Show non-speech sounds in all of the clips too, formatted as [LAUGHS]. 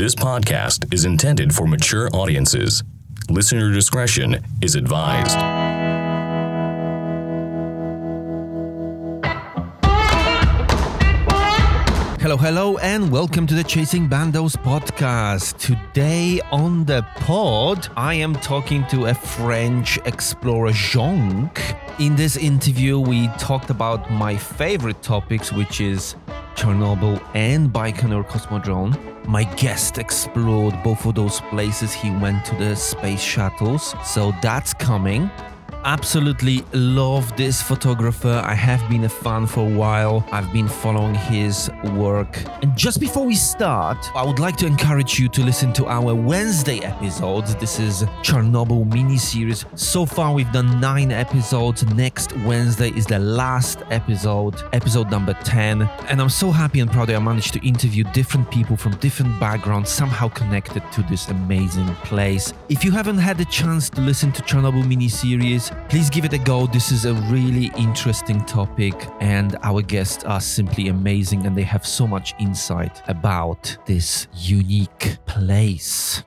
This podcast is intended for mature audiences. Listener discretion is advised. Hello, hello, and welcome to the Chasing Bandos podcast. Today on the pod, I am talking to a French explorer, Jean. In this interview, we talked about my favorite topics, which is Chernobyl and Baikonur Cosmodrome. My guest explored both of those places. He went to the space shuttles, so that's coming absolutely love this photographer. I have been a fan for a while. I've been following his work. And just before we start, I would like to encourage you to listen to our Wednesday episodes. This is Chernobyl mini series. So far, we've done nine episodes. Next Wednesday is the last episode, episode number 10. And I'm so happy and proud that I managed to interview different people from different backgrounds, somehow connected to this amazing place. If you haven't had the chance to listen to Chernobyl mini series, please give it a go. This is a really interesting topic, and our guests are simply amazing and they have so much insight about this unique place.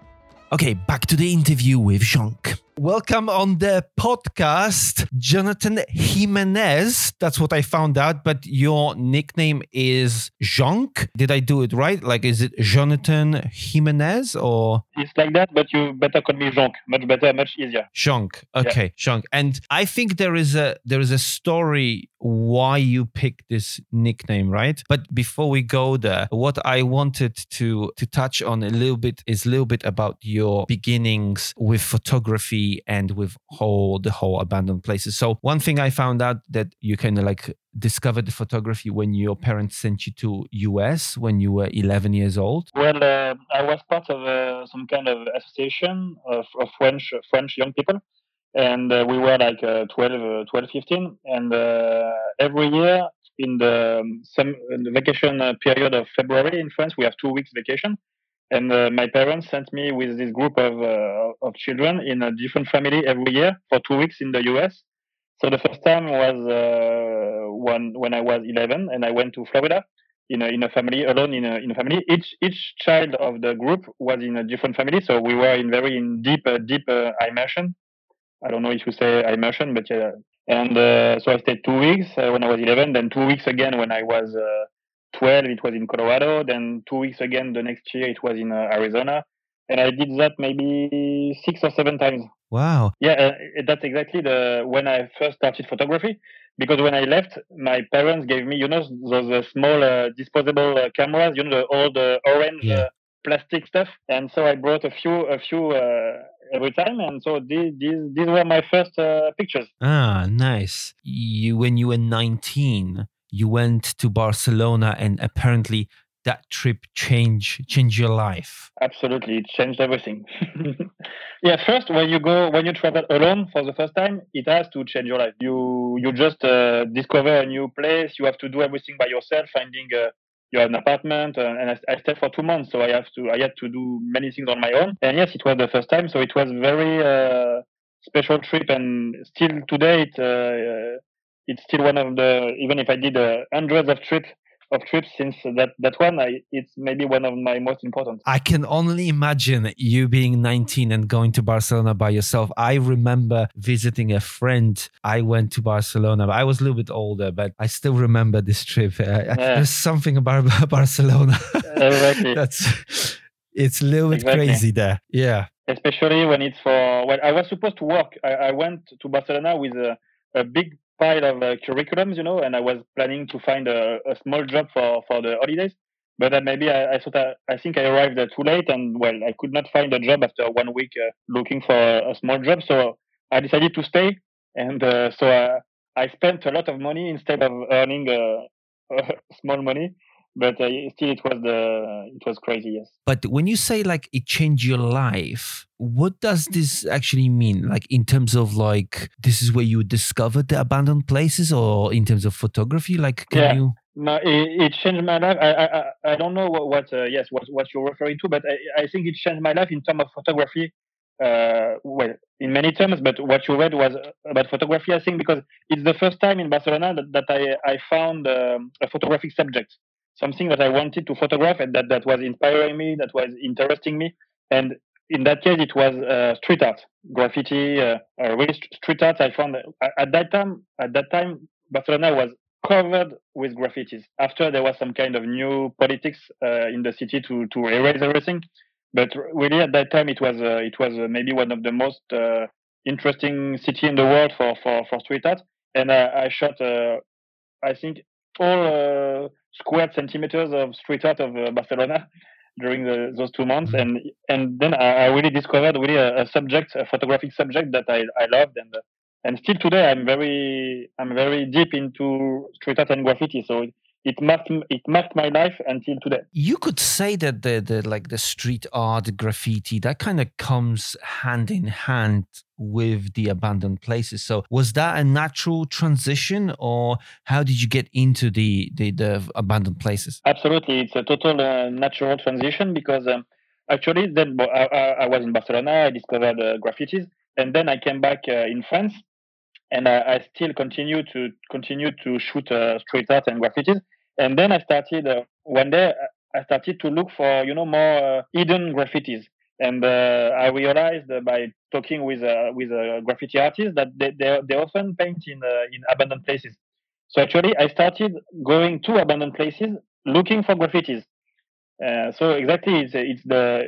Okay, back to the interview with Jonk. Welcome on the podcast, Jonathan Jimenez. That's what I found out, but your nickname is Jean-Luc. Did I do it right? Like, is it Jonathan Jimenez or? It's like that, but you better call me Jonk. Much better, much easier. Jonk. Okay, yeah. Jonk. And I think there is a there is a story why you picked this nickname, right? But before we go there, what I wanted to to touch on a little bit is a little bit about your beginnings with photography and with whole the whole abandoned places. So one thing I found out that you kind of like discovered the photography when your parents sent you to US when you were 11 years old? Well, uh, I was part of uh, some kind of association of, of French French young people, and uh, we were like uh, 12, uh, 12, 15, and uh, every year in the, um, some, in the vacation period of February in France, we have two weeks vacation and uh, my parents sent me with this group of uh, of children in a different family every year for two weeks in the U.S. So the first time was uh, when when I was 11, and I went to Florida in a in a family alone in a in a family. Each each child of the group was in a different family, so we were in very in deep uh, deep uh, immersion. I don't know if you say immersion, but yeah. And uh, so I stayed two weeks when I was 11, then two weeks again when I was 12, it was in Colorado. Then two weeks again, the next year, it was in uh, Arizona. And I did that maybe six or seven times. Wow. Yeah, uh, that's exactly the when I first started photography. Because when I left, my parents gave me, you know, those uh, small uh, disposable uh, cameras, you know, the old uh, orange yeah. plastic stuff. And so I brought a few, a few every time. And so these, these, these were my first pictures. Ah, nice. You when you were 19, you went to Barcelona and apparently that trip changed changed your life. Absolutely, it changed everything. [LAUGHS] yeah, first when you go when you travel alone for the first time, it has to change your life. You you just uh, discover a new place. You have to do everything by yourself, finding uh, you have an apartment, uh, and I, I, stayed for two months, so I have to I had to do many things on my own. And yes, it was the first time, so it was very uh, special trip, and still today it uh, it's still one of the even if I did uh, hundreds of trips of trips since that that one I, it's maybe one of my most important. I can only imagine you being 19 and going to barcelona by yourself. I remember visiting a friend. I went to barcelona. I was a little bit older but i still remember this trip. Uh, yeah. there's something about [LAUGHS] barcelona. Exactly. [LAUGHS] that's it's a little bit exactly. crazy there. Yeah. Especially when it's for well i was supposed to work. I, I went to barcelona with a, a big pile of uh, curriculums, you know, and I was planning to find a, a small job for, for the holidays. But then maybe I, I thought I, I think I arrived uh, too late, and well, I could not find a job after one week uh, looking for a, a, small job. So I decided to stay, and uh, so uh, I spent a lot of money instead of earning [LAUGHS] small money but uh, still it was the it was crazy yes but when you say like it changed your life what does this actually mean like in terms of like this is where you discovered the abandoned places or in terms of photography like can yeah. you no, it, it, changed my life. I I, I don't know what, what uh, yes what, what you're referring to, but I, I think it changed my life in terms of photography. Uh, well, in many terms, but what you read was about photography, I think, because it's the first time in Barcelona that, that I, I found um, a photographic subject something that I wanted to photograph and that, that was inspiring me, that was interesting me. And in that case, it was uh, street art, graffiti, uh, uh, really street art. I found at that time, at that time, Barcelona was covered with graffitis. After there was some kind of new politics uh, in the city to to erase everything, but really at that time it was uh, it was uh, maybe one of the most interesting city in the world for for for street art. And I shot, I think, all square centimeters of street art of Barcelona during the, those two months, mm-hmm. and and then I, I really discovered really a, a, subject, a photographic subject that I, I loved, and and still today I'm very I'm very deep into street art and graffiti. So it, it marked it marked my life until today. You could say that the the like the street art graffiti that kind of comes hand in hand with the abandoned places. So was that a natural transition, or how did you get into the the, the abandoned places? Absolutely, it's a total uh, natural transition because um, actually then I, I, I, was in Barcelona. I discovered uh, graffitis, and then I came back uh, in France and I, I, still continue to continue to shoot uh, street art and graffitis. And then I started uh, one day I started to look for you know more uh, hidden graffitis. And uh, I realized by talking with uh, with graffiti artists that they, they, they often paint in in abandoned places. So actually, I started going to abandoned places looking for graffitis. Uh, so exactly, it's, it's the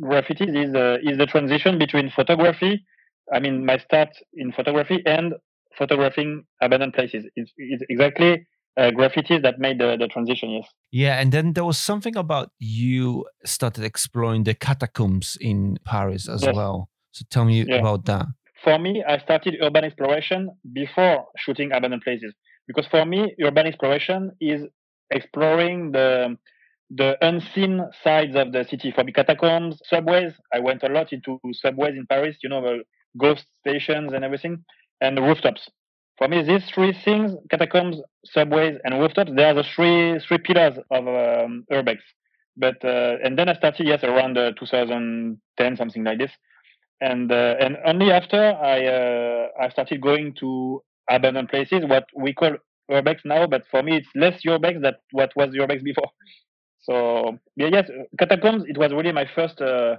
graffitis is uh, is the transition between photography I mean, my start in photography and photographing abandoned places. It's, it's exactly uh, graffitis that made the, the transition, yes. Yeah, and then there was something about you started exploring the catacombs in Paris as yes. well. So tell me yeah. about that. For me, I started urban exploration before shooting abandoned places. Because for me, urban exploration is exploring the the unseen sides of the city. For the catacombs, subways, I went a lot into subways in Paris, you know, the ghost stations and everything, and the rooftops. For me, these three things, catacombs, subways, and rooftops, they are the three three pillars of um, urbex. But uh, and then I started yes around uh, 2010 something like this, and uh, and only after I uh, I started going to abandoned places, what we call urbex now, but for me it's less urbex than what was urbex before. [LAUGHS] So yeah, yes, catacombs. It was really my first. Uh,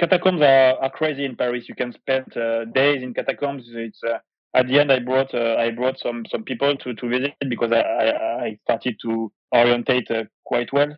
catacombs are, are crazy in Paris. You can spend uh, days in catacombs. It's uh, at the end I brought uh, I brought some some people to, to visit because I, I, started to orientate uh, quite well.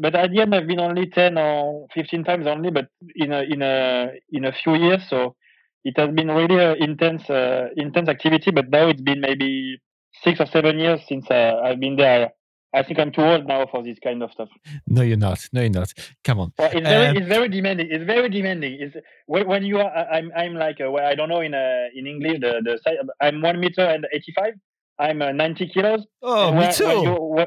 But at the end I've been only ten or fifteen times only, but in a in a in a few years. So it has been really an intense uh, intense activity. But now it's been maybe six or seven years since I've been there. I think I'm too old now for this kind of stuff. No, you're not. No, you're not. Come on. Well, it's very, um, it's very demanding. It's very demanding. It's when, when you are. I'm, I'm like, uh, well, I don't know in uh, in English the the. I'm one meter and eighty five. I'm uh, 90 kilos. Oh, me too. When you,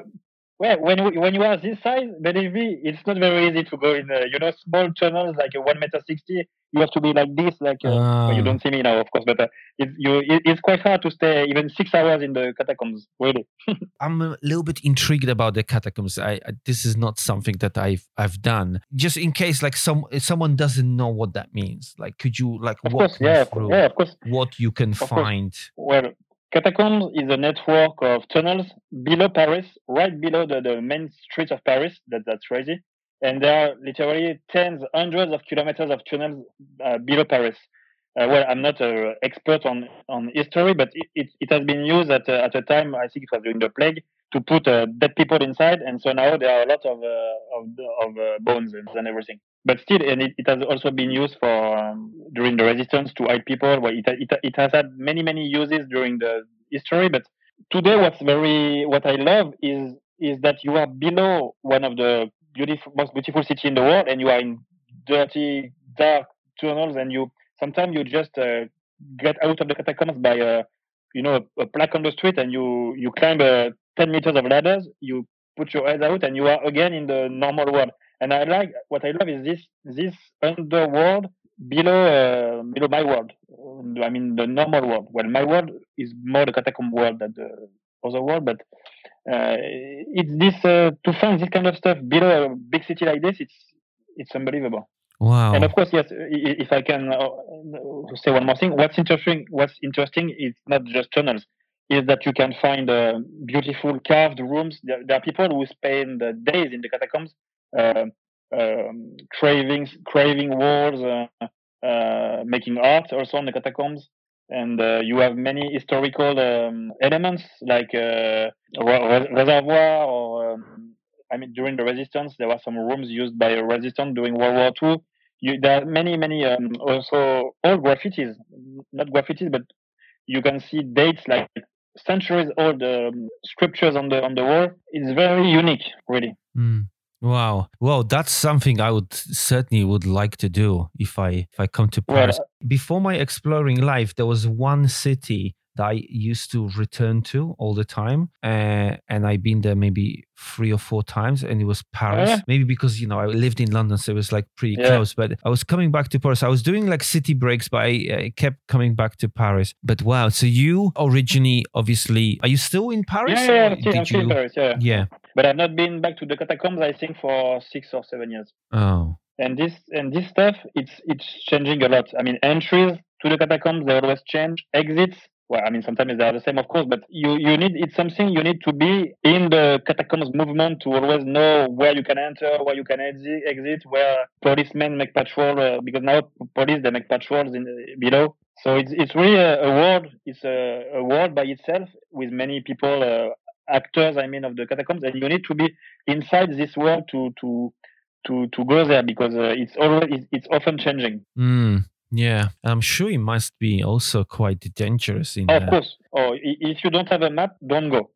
well, when when you are this size, believe me, it's not very easy to go in. Uh, you know, small tunnels like a one meter sixty. You have to be like this, like uh, well, you ah. don't see me now, of course, but uh, it's you. It, it's quite hard to stay even six hours in the catacombs. Really. [LAUGHS] I'm a little bit intrigued about the catacombs. I, I, this is not something that I've I've done. Just in case, like some someone doesn't know what that means. Like, could you like of walk course, yeah, through yeah, of course. what you can of find? Course. Well, Catacombs is a network of tunnels below Paris, right below the, the main streets of Paris. That, that's crazy. And there are literally tens, hundreds of kilometers of tunnels uh, below Paris. Uh, well, I'm not an expert on, on history, but it, it, it has been used at, uh, at a time, I think it was during the plague, to put uh, dead people inside. And so now there are a lot of, uh, of, of uh, bones and, and everything but still, and it, it has also been used for um, during the resistance to hide people. Well, it, it it has had many many uses during the history. But today, what's very what I love is is that you are below one of the beautiful most beautiful city in the world, and you are in dirty dark tunnels, and you sometimes you just uh, get out of the catacombs by a you know a, a plaque on the street, and you you climb uh, ten meters of ladders, you put your head out, and you are again in the normal world and I like what I love is this this underworld below uh, below my world. I mean the normal world. Well, my world is more the catacomb world than the other world, but uh, it's this uh, to find this kind of stuff below a big city like this. It's it's unbelievable. Wow. And of course, yes. If I can uh, say one more thing, what's interesting, what's interesting is not just tunnels. is that you can find uh, beautiful carved rooms. There, there, are people who spend days in the catacombs, uh, um, craving craving walls, uh, uh, making art also in the catacombs. And uh, you have many historical um, elements like re- reservoir or um, I mean during the resistance there were some rooms used by a resistance during World War II. You, there are many many um, also old graffitis, not graffitis, but you can see dates like centuries old um, scriptures on the on the wall. It's very unique, really. Mm. Wow. Well, that's something I would certainly would like to do if I if I come to Paris. Well, Before my exploring life, there was one city that I used to return to all the time. Uh, and I've been there maybe three or four times, and it was Paris. Yeah. Maybe because, you know, I lived in London, so it was like pretty yeah. close. But I was coming back to Paris. I was doing like city breaks, but I, I, kept coming back to Paris. But wow, so you originally, obviously, are you still in Paris? Yeah, yeah, I'm still, I'm still in Paris, yeah. Yeah. But I've not been back to the catacombs, I think, for six or seven years. Oh. And this and this stuff, it's it's changing a lot. I mean, entries to the catacombs they always change. Exits well, I mean, sometimes they are the same, of course, but you, you need, it's something you need to be in the catacombs movement to always know where you can enter, where you can exit, exit where policemen make patrol, uh, because now police, they make patrols in below. So it's, it's really a, a world, it's a, a world by itself with many people, uh, actors, I mean, of the catacombs, and you need to be inside this world to, to, to, to go there because uh, it's always, it's, often changing. Mm. Yeah, I'm sure it must be also quite dangerous. In of course. Oh, if you don't have a map, don't go.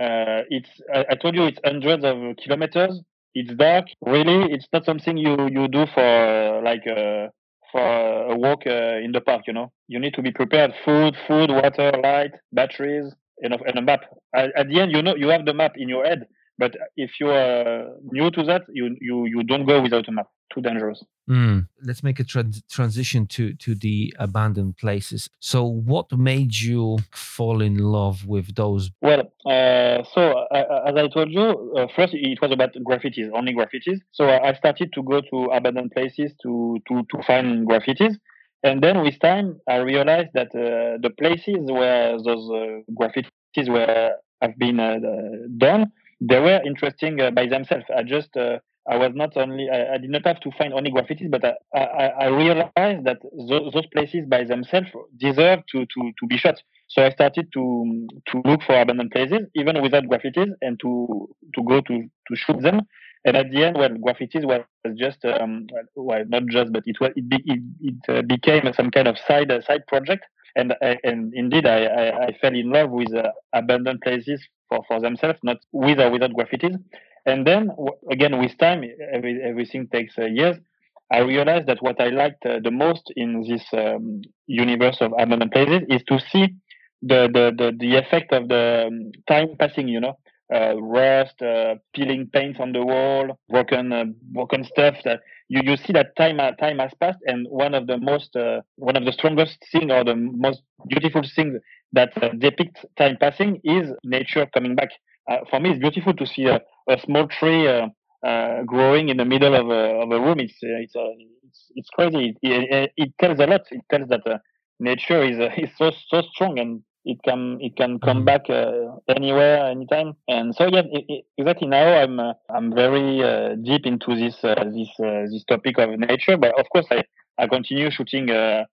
Uh, it's I, I, told you it's hundreds of kilometers. It's dark. Really, it's not something you you do for uh, like uh, for a walk uh, in the park. You know, you need to be prepared. Food, food, water, light, batteries, and a, and a map. At, at the end, you know you have the map in your head. But if you are new to that, you you you don't go without a map. Too dangerous. Mm. Let's make a tra- transition to to the abandoned places. So, what made you fall in love with those? Well, uh, so uh, as I told you, uh, first it was about graffitis, only graffitis. So I started to go to abandoned places to to to find graffitis. And then with time, I realized that uh, the places where those uh, graffitis were have been uh, done they were interesting uh, by themselves. I just uh, I was not only I, I, did not have to find only graffitis, but I, I, I realized that those, those, places by themselves deserve to, to, to be shot. So I started to to look for abandoned places, even without graffitis, and to to go to to shoot them. And at the end, well, graffitis was just um, well, not just, but it was it, be, it, it uh, became some kind of side uh, side project. And and indeed, I, I, I, fell in love with uh, abandoned places for, for themselves, not with or without graffitis. And then again, with time, every, everything takes uh, years. I realized that what I liked uh, the most in this um, universe of abandoned places is to see the, the, the, the effect of the um, time passing, you know, uh, rust, uh, peeling paints on the wall, broken, uh, broken stuff that you, you see that time, uh, time has passed. And one of the most, one of the strongest thing or the most beautiful things that uh, depicts time passing is nature coming back. Uh, for me, it's beautiful to see a, a small tree uh, uh growing in the middle of a, of a room. It's uh, it's, uh, it's, it's crazy. It, it, it, tells a lot. It tells that nature is [LAUGHS] is so so strong and it can it can come mm-hmm. back anywhere, anytime. And so yeah, it, exactly now I'm I'm very deep into this this this topic of nature. But of course, I I continue shooting uh,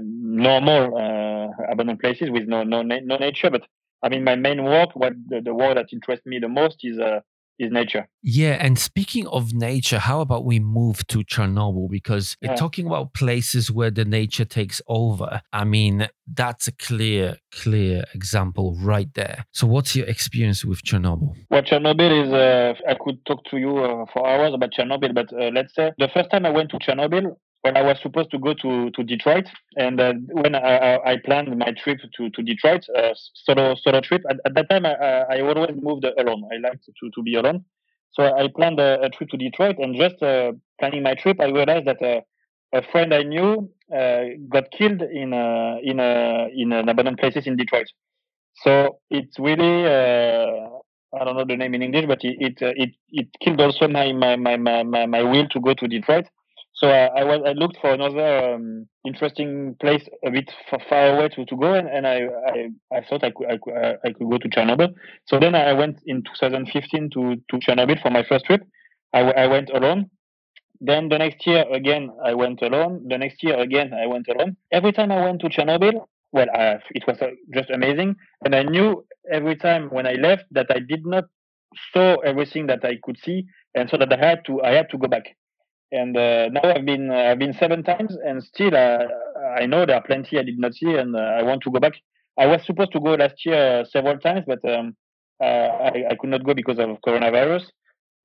normal uh, abandoned places with no no no nature. But I mean, my main work, what the, the work that interests me the most is uh, is nature. Yeah, and speaking of nature, how about we move to Chernobyl? Because yeah. talking about places where the nature takes over, I mean, that's a clear, clear example right there. So, what's your experience with Chernobyl? Well, Chernobyl is, uh, I could talk to you uh, for hours about Chernobyl, but uh, let's say the first time I went to Chernobyl, when I was supposed to go to, to Detroit, and uh, when I, I, planned my trip to, to Detroit, uh, solo solo trip. At, at that time, I, I, always moved alone. I liked to, to be alone, so I planned a, a trip to Detroit. And just uh, planning my trip, I realized that uh, a friend I knew uh, got killed in a, in a, in an abandoned places in Detroit. So it's really uh, I don't know the name in English, but it it it, it killed also my my, my, my, my will to go to Detroit. So I, I was I looked for another um, interesting place a bit far away to, to go, and, and I, I, I thought I could, I could I could go to Chernobyl. So then I went in 2015 to to Chernobyl for my first trip. I, I went alone. Then the next year again I went alone. The next year again I went alone. Every time I went to Chernobyl, well, uh, it was uh, just amazing, and I knew every time when I left that I did not saw everything that I could see, and so that I had to I had to go back. And uh, now I've been uh, I've been seven times, and still uh, I know there are plenty I did not see, and uh, I want to go back. I was supposed to go last year several times, but um, I, I could not go because of coronavirus.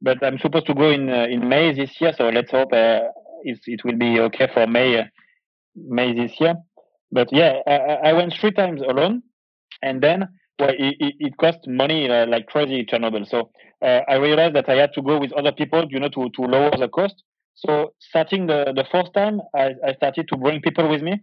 But I'm supposed to go in in May this year, so let's hope it will be okay for May May this year. But yeah, I, I went three times alone, and then well, it, it, it cost money uh, like crazy Chernobyl. So uh, I realized that I had to go with other people, you know, to, to lower the cost. So starting the, the first time, I, I started to bring people with me.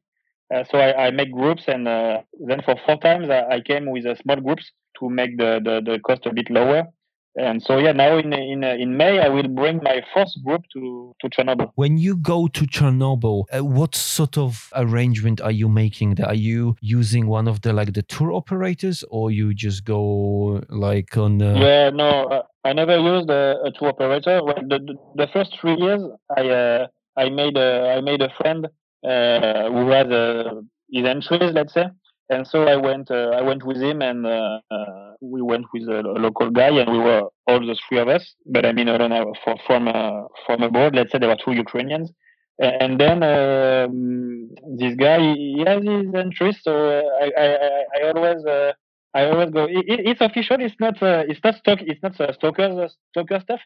Uh, so I, I make groups, and uh, then for four times I, I came with small groups to make the, the, the cost a bit lower. And so yeah, now in in in May I will bring my first group to to Chernobyl. When you go to Chernobyl, uh, what sort of arrangement are you making? Are you using one of the like the tour operators, or you just go like on? Uh... Yeah, no, uh, I never used a, a tour operator. Well, the, the, the first three years, I uh, I made a I made a friend uh, who has uh, his entries, let's say, and so I went uh, I went with him and uh, uh, we went with a, local guy and we were all the three of us but I mean I don't know for, from uh, from abroad let's say there were two Ukrainians. And then um, this guy he has his interest so I, I, I always uh, I always go it, it's official it's not uh, it's not stock it's not uh, stalker stalker stuff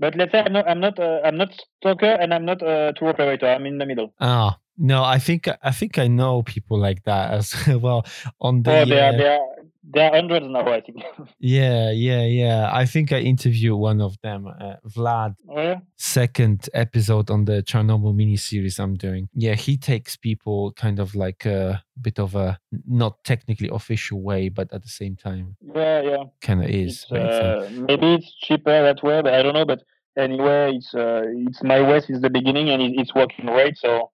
but let's say I'm not I'm not I'm not stalker and I'm not a tour operator I'm in the middle ah no, I think I think I know people like that as [LAUGHS] well. On the oh, there, uh, there, there are hundreds now, I think. [LAUGHS] yeah, yeah, yeah. I think I interviewed one of them, uh, Vlad. Oh, yeah? Second episode on the Chernobyl mini series I'm doing. Yeah, he takes people kind of like a bit of a not technically official way, but at the same time, yeah, yeah, kind of is. It's, uh, maybe it's cheaper that way, but I don't know. But anyway, it's uh, it's my way since the beginning, and it's working great. So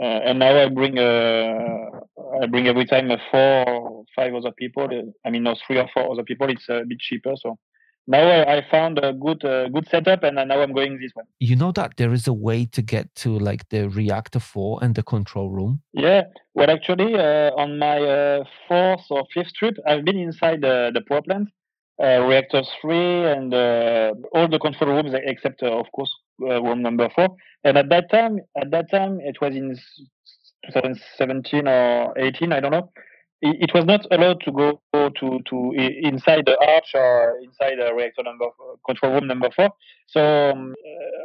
and now I bring uh, I bring every time four or five other people. I mean, no, three or four other people. It's a bit cheaper. So now I, found a good uh, good setup, and now I'm going this way. You know that there is a way to get to like the reactor four and the control room. Yeah, well, actually, uh, on my uh, fourth or fifth trip, I've been inside the the power plant, uh, reactor three, and all the control rooms except, of course, room number four. And at that time, at that time, it was in 2017 or 18, I don't know. It, it was not allowed to go to to inside the arch or inside the reactor number control room number four. So um,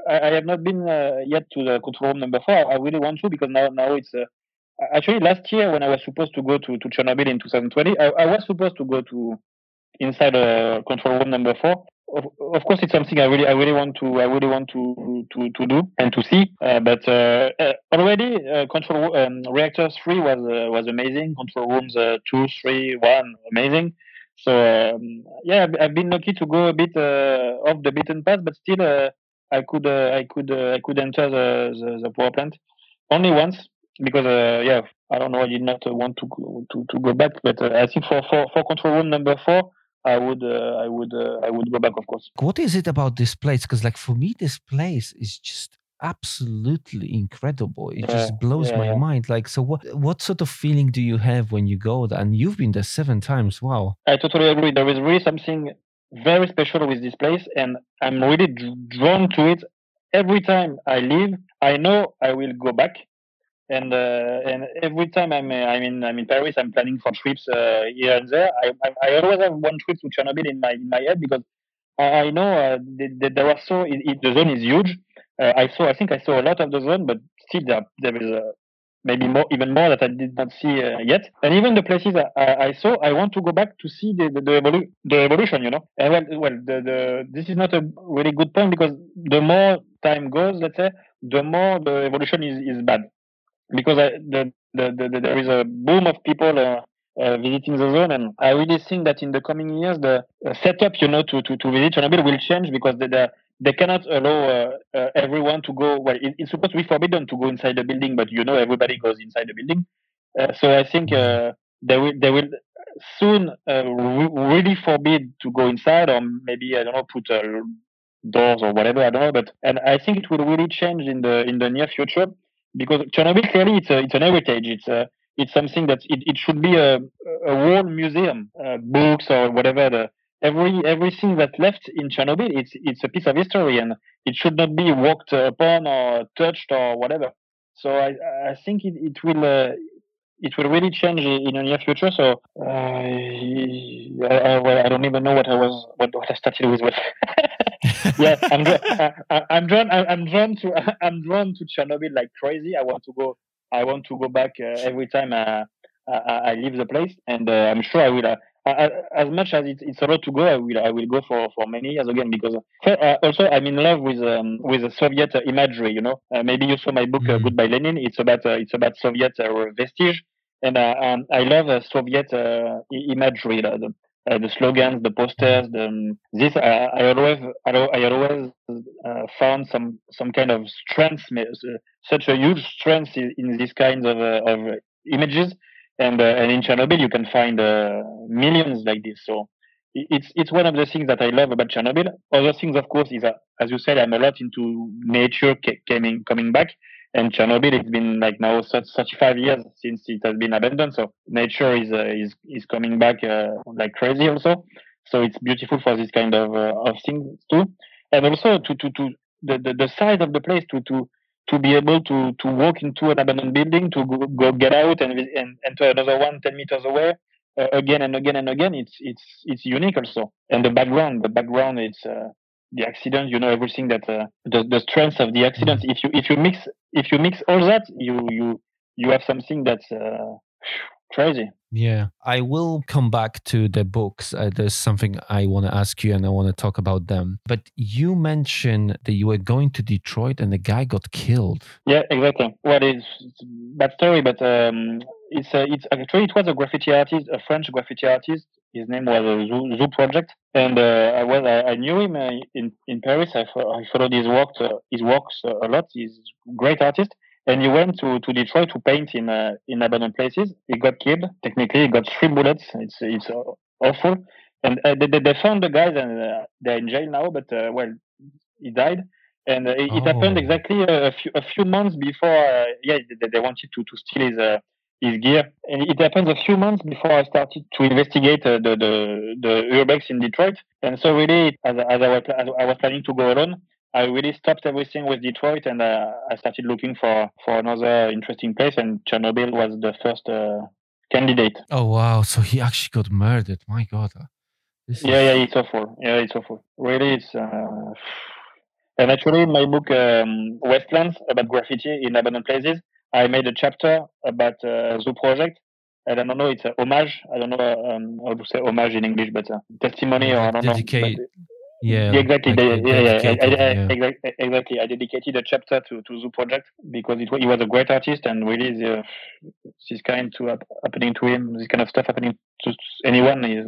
I, I, have not been uh, yet to the control room number four. I really want to because now now it's. Uh, actually, last year when I was supposed to go to, to Chernobyl in 2020, I, I was supposed to go to inside the control room number four, of, course it's something I really I really want to I really want to to, to do and to see. Uh, but uh, uh already uh, control um, reactor three was uh, was amazing. Control rooms uh, two, three, one amazing. So um, yeah, I've been lucky to go a bit off the beaten path, but still I could I could I could enter the, the, the power plant only once because yeah I don't know I did not want to go, to to go back, but I think for for for control room number four I would uh, I would uh, I would go back, of course. What is it about this place? Because like for me, this place is just absolutely incredible. It yeah, just blows yeah, my yeah. mind. Like, so what what sort of feeling do you have when you go there? And you've been there seven times. Wow. I totally agree. There is really something very special with this place, and I'm really drawn to it. Every time I leave, I know I will go back and uh, and every time I'm uh, I'm in I'm in Paris, I'm planning for trips uh, here and there. I, I, I always have one trip to Chernobyl in my in my head because I, know uh, that there are so it, it, the zone is huge. Uh, I saw I think I saw a lot of the zone, but still there there is uh, maybe more even more that I did not see yet. And even the places I, I, saw, I want to go back to see the the, the, evolu- the evolution. You know, and well well the, the this is not a really good point because the more time goes, let's say, the more the evolution is, is bad because I, the, the, the, there is a boom of people uh, uh, visiting the zone, and I really think that in the coming years, the setup, you know, to, to, to visit Chernobyl will change because the, the they cannot allow uh, uh, everyone to go. Well, it, it's supposed to be forbidden to go inside the building, but you know everybody goes inside the building. Uh, so I think they will they will soon re- really forbid to go inside, or maybe I don't know put doors or whatever. I don't know, but and I think it will really change in the in the near future because Chernobyl clearly it's a, it's an heritage. It's a it's something that it, it should be a a whole museum, books or whatever the every everything that left in Chernobyl, it's it's a piece of history, and it should not be walked upon or touched or whatever. So I I think it it will. Uh, it will really change in the near future. So uh, I, I, well, I don't even know what I was what, what I started with. [LAUGHS] yeah, I'm, I, I'm drawn. I'm drawn to. [LAUGHS] I'm drawn to Chernobyl like crazy. I want to go. I want to go back uh, every time uh, I, I, leave the place, and uh, I'm sure I will. Uh, as much as it's, it's a lot to go, I will I will go for, for many years again because uh, also I'm in love with um, with the Soviet imagery. You know, uh, maybe you saw my book uh, mm-hmm. Goodbye Lenin. It's about uh, it's about Soviet uh, vestige, and um, I love Soviet imagery. The, the slogans, the posters, the, um, this I, I always I, always found some some kind of strength, such a huge strength in, these kinds of of images and uh, and in Chernobyl you can find uh, millions like this. So it's it's one of the things that I love about Chernobyl. Other things, of course, is that, as you said, I'm a lot into nature coming coming back. And Chernobyl, it's been like now such 35 years since it has been abandoned. So nature is uh, is is coming back uh, like crazy also. So it's beautiful for this kind of uh, of things too. And also to to to the, the, the size of the place to to to be able to to walk into an abandoned building, to go, go get out and, and enter another one 10 meters away uh, again and again and again. It's it's it's unique also. And the background, the background, it's uh, the accident. You know everything that uh, the the strength of the accident. If you if you mix if you mix all that, you you you have something that's uh, crazy. Yeah, I will come back to the books. Uh, there's something I want to ask you and I want to talk about them. But you mentioned that you were going to Detroit and the guy got killed. Yeah, exactly. Well, it's, it's bad story, but um, it's uh, it's actually it was a graffiti artist, a French graffiti artist. His name was uh, Zoo, Zoo Project, and uh, I was I, I knew him uh, in in Paris. I, I followed his work uh, his works uh, a lot. He's a great artist and he went to, to Detroit to paint in uh, in abandoned places. He got killed. Technically, he got three bullets. It's it's awful. And uh, they, they found the guys and uh, they're in jail now. But uh, well, he died. And uh, it, oh. happened exactly a few a few months before. Uh, yeah, they, they, wanted to to steal his his gear. And it happens a few months before I started to investigate uh, the, the, the urbex in Detroit. And so really, as, as, I was, as I was planning to go alone, I really stopped everything with Detroit and uh, I started looking for, for another interesting place. And Chernobyl was the first uh, candidate. Oh, wow. So he actually got murdered. My God. This yeah, is... yeah, it's awful. Yeah, it's awful. Really, it's. Uh... [SIGHS] And actually, in my book, um, Wastelands, about graffiti in abandoned places, I made a chapter about uh, Zoo Project. I don't know, it's a homage. I don't know um, how to say homage in English, but uh, testimony or I don't Dedicate, know. Yeah, exactly. Like yeah, yeah, I, I, yeah. Exactly. I dedicated a chapter to, to Zoo Project because it, he was a great artist and really the, this kind to happening to him, this kind of stuff happening to anyone is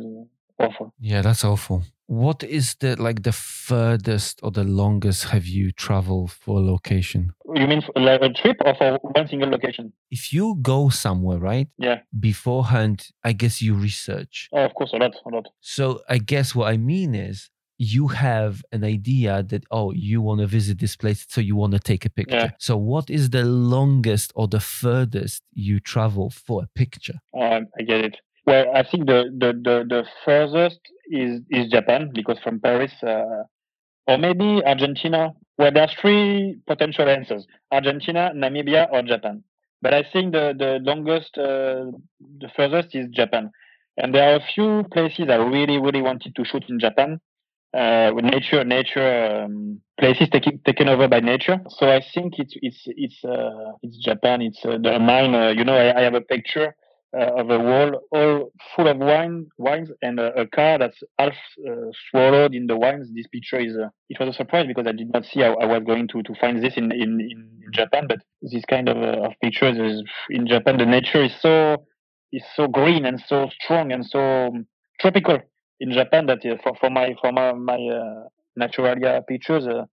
awful. Yeah, that's awful. What is the like the furthest or the longest have you traveled for a location? You mean like a trip or for one single location? If you go somewhere, right? Yeah. Beforehand, I guess you research. Oh, of course, a lot, a lot. So I guess what I mean is you have an idea that oh you want to visit this place so you want to take a picture yeah. so what is the longest or the furthest you travel for a picture oh, i get it well i think the the the, the furthest is is japan because from paris uh, or maybe argentina well there's three potential answers argentina namibia or japan but i think the the longest uh, the furthest is japan and there are a few places i really really wanted to shoot in japan uh, with nature, nature um, places taken taken over by nature. So I think it's it's it's uh, it's Japan. It's uh, the mine. Uh, you know, I, I, have a picture of a wall all full of wine wines and a, a car that's half uh, swallowed in the wines. This picture is it was a surprise because I did not see how I was going to to find this in in, in Japan. But this kind of of pictures is in Japan. The nature is so is so green and so strong and so um, tropical in Japan that uh, for, for my for my my, uh, Naturalia pictures, uh,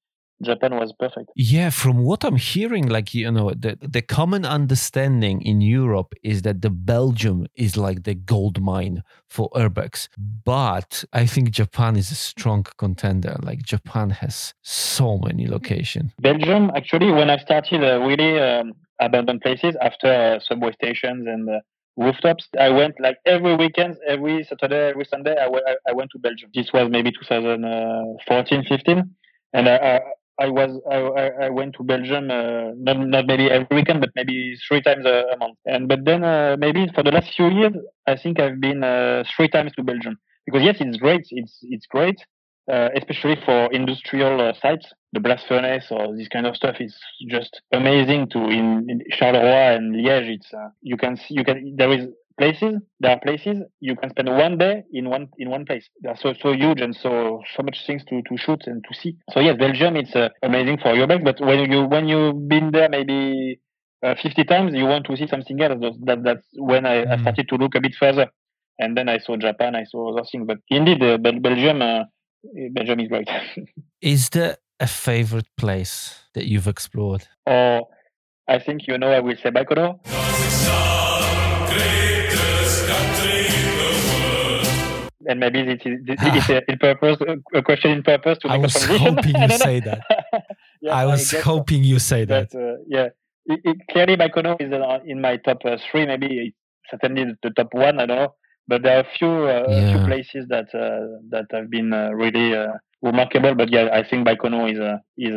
Japan was perfect. Yeah, from what I'm hearing, like you know, the the common understanding in Europe is that the Belgium is like the gold mine for urbex, but I think Japan is a strong contender. Like Japan has so many locations. Belgium, actually, when I started uh, really um, abandoned places after uh, subway stations and uh, rooftops. I went like every weekend, every Saturday, every Sunday. I, w- I went to Belgium. This was maybe 2014, 15, and I, I was I, I went to Belgium uh, not not maybe every weekend, but maybe three times a, a month. And but then uh, maybe for the last few years, I think I've been uh, three times to Belgium because yes, it's great. It's it's great, uh, especially for industrial uh, sites. The blast furnace or this kind of stuff is just amazing to in, in Charleroi and Liège. It's uh, you can see you can there is places there are places you can spend one day in one in one place. They're so so huge and so so much things to, to shoot and to see. So yes belgium it's uh, amazing for urbex but when you when you've been there maybe uh, 50 times you want to see something else. That that's when I, mm. I, started to look a bit further. And then i saw japan i saw other things but indeed uh, belgium uh, belgium is great. [LAUGHS] Is there a favorite place that you've explored? Or i think you know i will say baikonur and maybe it is it's [SIGHS] a, in purpose a question in purpose to I was [LAUGHS] hoping you say that. [LAUGHS] yeah, I was I hoping you say that. uh, yeah, it, it, clearly Baikonur is in my top uh, three. Maybe certainly the top one. I know, but there are a few uh, yeah. few places that uh, that have been uh, really uh, remarkable. But yeah, I think Baikonur is is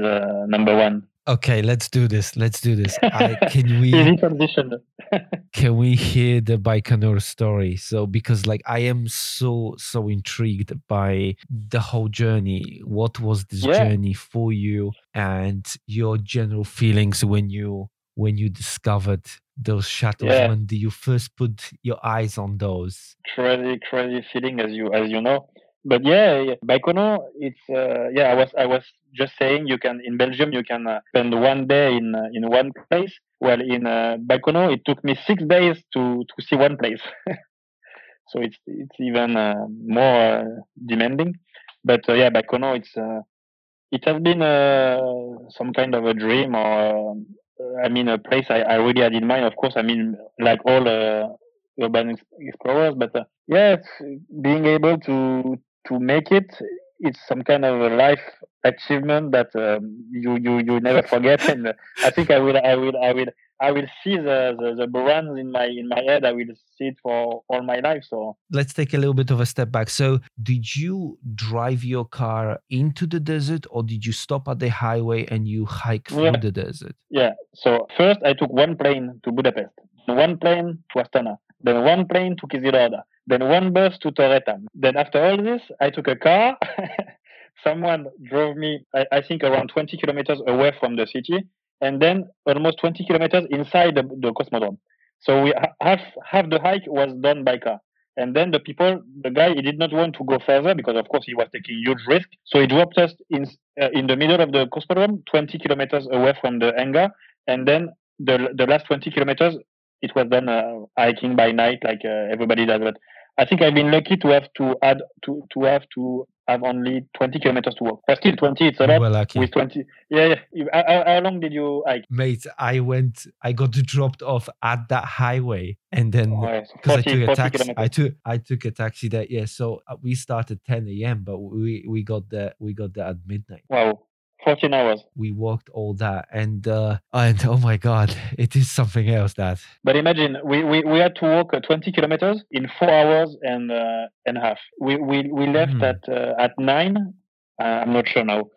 number one. Okay, let's do this. Let's do this. I, can [LAUGHS] we [LAUGHS] can we hear the Baikonur story? So because like I am so so intrigued by the whole journey. What was this yeah. journey for you and your general feelings when you when you discovered those shadows yeah. when did you first put your eyes on those crazy crazy feeling as you as you know but yeah, yeah. Baikonur, it's uh, yeah. I was I was just saying you can in Belgium you can uh, spend one day in uh, in one place. Well, in uh, Baikonur it took me six days to to see one place. [LAUGHS] so it's it's even uh, more uh, demanding. But uh, yeah, Baikonur it's it has been some kind of a dream or I mean a place I, I really had in mind. Of course, I mean like all urban explorers, but yeah, being able to to make it it's some kind of a life achievement that um, you you you never [LAUGHS] forget. And i think i will i will i will i will see the, the the Burans in my in my head. I will see it for all my life so. Let's take a little bit of a step back. So did you drive your car into the desert or did you stop at the highway and you hike through yeah. the desert? Yeah. So first i took one plane to budapest. One plane to astana. Then one plane to kyzylorda then one bus to Töretam. Then after all this, I took a car. [LAUGHS] Someone drove me, I, I, think, around 20 kilometers away from the city, and then almost 20 kilometers inside the, the Cosmodrome. So we half half the hike was done by car. And then the people, the guy, he did not want to go further because, of course, he was taking huge risk. So he dropped us in uh, in the middle of the Cosmodrome, 20 kilometers away from the hangar, and then the the last 20 kilometers it was done uh, hiking by night like uh, everybody does. I think I've been lucky to have to add to to have to have only 20 kilometers to walk. But still, 20 it's a lot. Well, lucky. With 20, yeah, yeah. How, how, long did you hike? Mate, I went. I got [LAUGHS] dropped off at that highway, and then because oh, yeah. [LAUGHS] I took a taxi, kilometers. I took I took a taxi there. Yeah, so uh, we started 10 a.m., but we we got there we got there at midnight. Wow. 14 hours. We walked all that, and uh, and oh my god, it is something else. That. But imagine we, we, we had to walk uh, 20 kilometers in four hours and uh, and a half. We we, we left mm. at uh, at nine. Uh, I'm not sure now,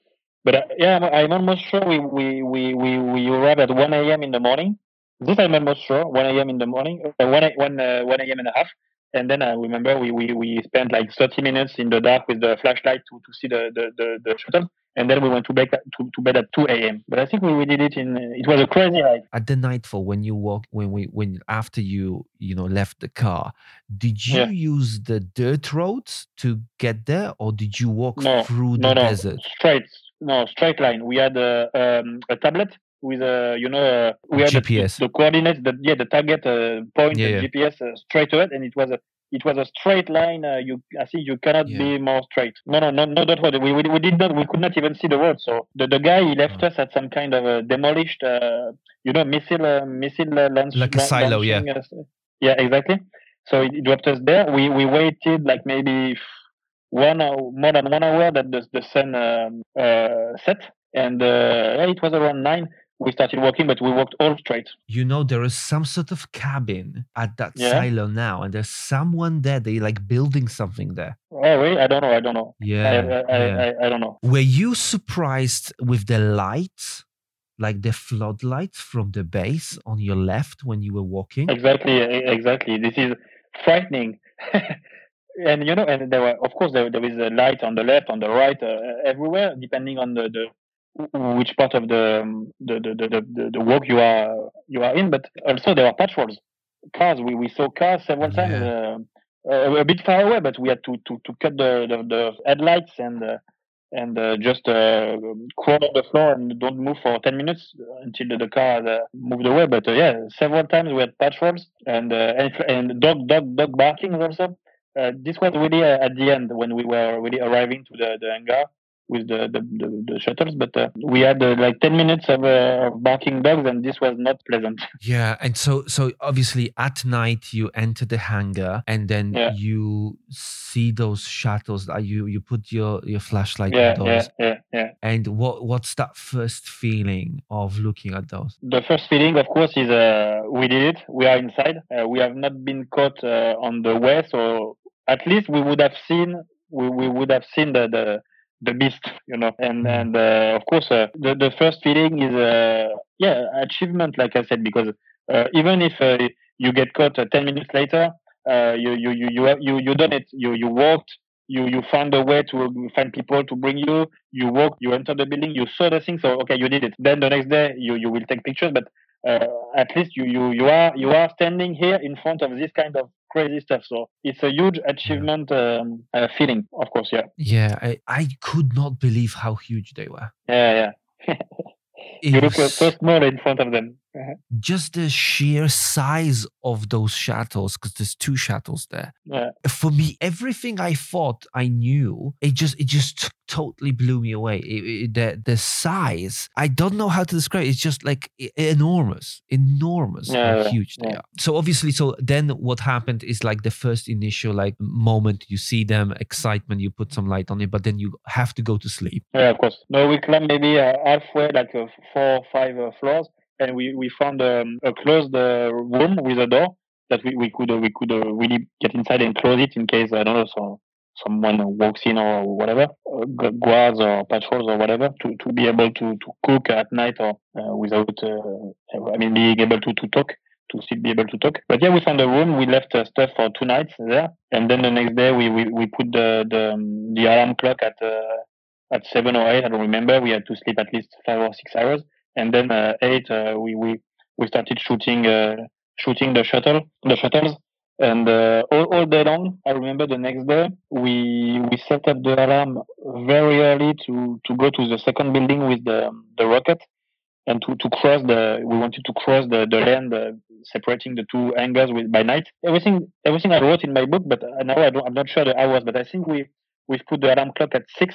but uh, yeah, I'm, I'm, almost sure we we we we we arrived at 1 a.m. in the morning. This I'm almost sure 1 a.m. in the morning, uh, 1 1 1 a.m. and a half. And then I remember we, we, we spent like 30 minutes in the dark with the flashlight to, to see the, the, the, the shuttle and then we went to bed uh, to, to bed at 2 a.m. But I think we, we did it in uh, it was a crazy night. At the nightfall, when you walk, when we when after you you know left the car, did you yeah. use the dirt roads to get there, or did you walk no, through the no, no. desert? Straight, no, straight line. We had a um, a tablet with a you know uh, we had GPS. The, the, coordinates, that yeah, the target uh, point, yeah, the yeah. GPS uh, straight to it, and it was a it was a straight line. Uh, you, I think you cannot Yeah. be more straight. No, no, no, no, that we, we, we did not. We could not even see the road. So the, the guy he left Oh. us at some kind of a demolished, uh, you know, missile, uh, missile uh, launch. Like a silo, yeah. uh, yeah, exactly. So he dropped us there. We we waited like maybe one hour, more than one hour that the the sun um, uh, set, and uh, yeah, it was around nine. We started walking, but we walked all straight. You know, there is some sort of cabin at that Yeah. silo now, and there's someone there. They like building something there. Oh, really? I don't know. I don't know. Yeah, I, yeah. I, I, I don't know. Were you surprised with the lights, like the floodlights from the base on your left when you were walking? Exactly, exactly. This is frightening. [LAUGHS] and you know, and there were, of course, there, there is a light on the left, on the right, uh, everywhere, depending on the, the which part of the, um, the, the, the, the, the walk you are you are in. But also there are patrols, cars. We, we saw cars several times, uh, uh, a bit far away, but we had to to, to cut the, the, the headlights and. Uh, and uh, just uh, crawl on the floor and don't move for 10 minutes until the, the car uh, moved away. But uh, yeah, several times we had patrols and uh, and, and dog dog dog barking also. Uh, this was really uh, at the end when we were really arriving to the, the hangar with the the, the, the shuttles. But uh, we had uh, like 10 minutes of, uh, barking dogs, and this was not pleasant. [LAUGHS] Yeah, and so so obviously at night you enter the hangar and then Yeah. you see those shuttles. That you you put your your flashlight yeah, on yeah, those. yeah, yeah. And what what's that first feeling of looking at those? The first feeling, of course, is uh, we did it. We are inside. Uh, we have not been caught uh, on the way, so at least we would have seen we, we would have seen the the, the beast, you know. And Mm. and uh, of course, uh, the the first feeling is uh, yeah achievement, like I said, because uh, even if uh, you get caught uh, ten minutes later, uh, you you you you have- you you done it. You you walked. You you found a way to find people to bring you. You walk. You enter the building. You saw the thing. So okay, you did it. Then the next day, you you will take pictures, but uh, at least you, you you are you are standing here in front of this kind of crazy stuff. So it's a huge achievement um, uh, feeling, of course. Yeah, Yeah, I, I could not believe how huge they were. yeah, yeah. [LAUGHS] You look uh, so small in front of them. Just the sheer size of those shuttles, because there's two shuttles there. Yeah, For me, everything I thought I knew, it just it just t- totally blew me away. It, it- the the size, I don't know how to describe. it. It's just like enormous, enormous, Yeah, how yeah, huge they are. So obviously, so then what happened is like the first initial like moment you see them, excitement, you put some light on it, but then you have to go to sleep. yeah, of course. No, we climbed maybe uh, halfway, like uh, four or five uh, floors, and we we found um, a closed uh, room with a door that we we could uh, we could uh, really get inside and close it in case I don't know so someone walks in or whatever, guards or patrols or whatever, to, to be able to, to cook at night or uh, without, uh, I mean, being able to, to talk, to still be able to talk. But yeah, we found a room. We left uh, stuff for two nights there, and then the next day we we, we put the the, um, the alarm clock at at seven or eight. I don't remember. We had to sleep at least five or six hours, and then uh, eight uh, we we we started shooting uh, shooting the shuttle the shuttles. And uh, all, all day long i remember the next day we we set up the alarm very early to to go to the second building with the the rocket and to, to cross the we wanted to cross the the land uh, separating the two hangars with by night. Everything everything i wrote in my book but now i don't i'm not sure the hours but i think we we've put the alarm clock at six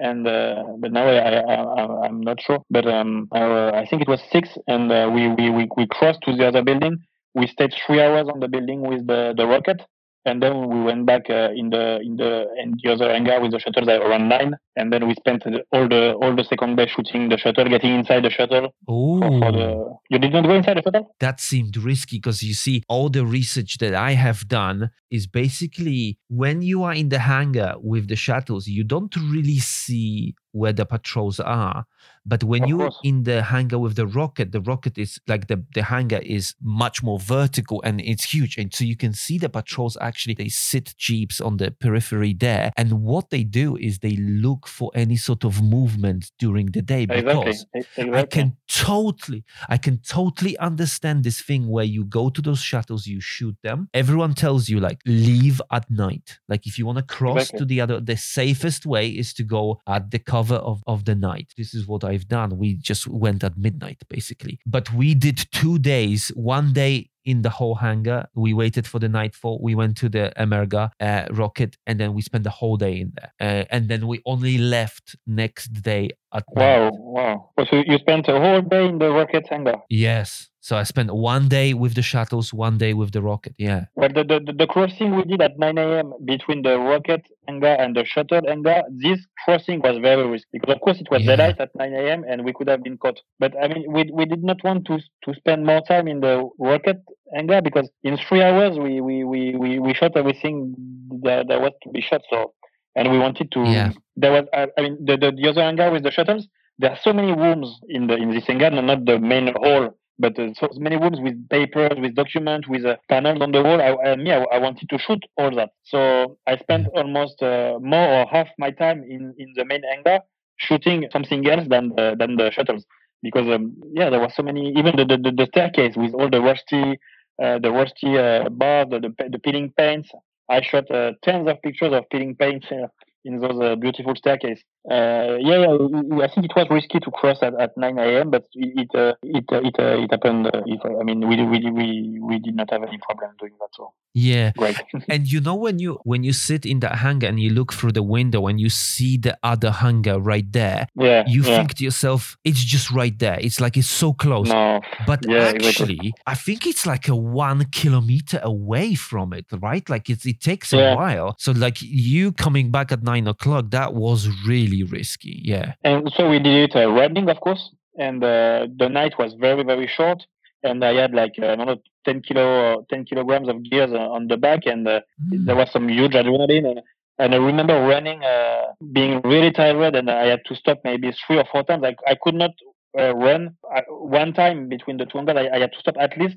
and uh, but now I, I, I'm not sure, but um, I think it was six, and uh, we, we we we crossed to the other building. We stayed three hours on the building with the, the rocket, and then we went back uh, in the in the in the other hangar with the shuttles around nine, and then we spent all the all the second day shooting the shuttle, getting inside the shuttle. For, for Oh, the you did not go inside the shuttle? that seemed risky because you see, all the research that I have done is basically when you are in the hangar with the shuttles, you don't really see where the patrols are. But when Of you're course. in the hangar with the rocket, the rocket is like the, the hangar is much more vertical and it's huge. And so you can see the patrols actually, they sit jeeps on the periphery there. And what they do is they look for any sort of movement during the day Exactly. because e- Exactly. I can totally, I can totally understand this thing where you go to those shuttles, you shoot them. Everyone tells you like leave at night. Like if you want to cross Exactly. to the other, the safest way is to go at the cover of, of the night. This is what I've done. We just went at midnight basically. But we did two days. One day in the whole hangar. We waited for the nightfall. We went to the Energia uh, rocket, and then we spent the whole day in there. Uh, and then we only left next day at Wow, night. wow. So you spent a whole day in the rocket hangar. Yes. So I spent one day with the shuttles, one day with the rocket. Yeah. Well, the, the, the crossing we did at 9 a.m. between the rocket hangar and the shuttle hangar, this crossing was very risky because, of course, it was Yeah. daylight at 9 a.m. and we could have been caught. But I mean, we, we did not want to to spend more time in the rocket hangar because in three hours we we, we, we, we shot everything that, that was to be shot. So, and we wanted to. Yeah. There was, I, I mean, the, the the other hangar with the shuttles. There are so many rooms in the in this hangar, not the main hall but uh, so many rooms with papers, with documents, with uh, panels on the wall. I, me, I, I wanted to shoot all that. So I spent almost uh, more or half my time in, in the main hangar shooting something else than the, than the shuttles because um, yeah, there were so many. Even the the, the, the staircase with all the rusty uh, the rusty uh, bars, the, the the peeling paints. I shot uh, tens of pictures of peeling paints uh, in those uh, beautiful staircase. Uh, yeah, yeah, I think it was risky to cross at, at 9 a.m., but it it uh, it uh, it, uh, it happened. Uh, if, I mean, we we we we did not have any problem doing that. So Yeah. great. [LAUGHS] And you know when you when you sit in that hangar and you look through the window and you see the other hangar right there, yeah, you yeah. think to yourself, it's just right there. It's like it's so close. no, But Yeah, actually, exactly. I think it's like a one kilometer away from it, right? Like it's, it takes a while. So like you coming back at nine o'clock, that was really risky. Yeah. and so we did it uh, running, of course, and uh, the night was very very short. And I had like uh, I don't know, 10 kilo, 10 kilograms of gears uh, on the back, and uh, Mm. there was some huge adrenaline and, and I remember running uh, being really tired and I had to stop maybe three or four times I, I could not uh, run I, one time between the two hangars I, I had to stop at least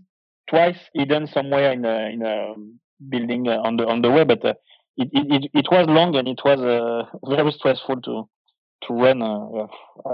twice hidden somewhere in a in a building uh, on the on the way but uh, it, it, it, was long and it was uh, [LAUGHS] very stressful to to run uh.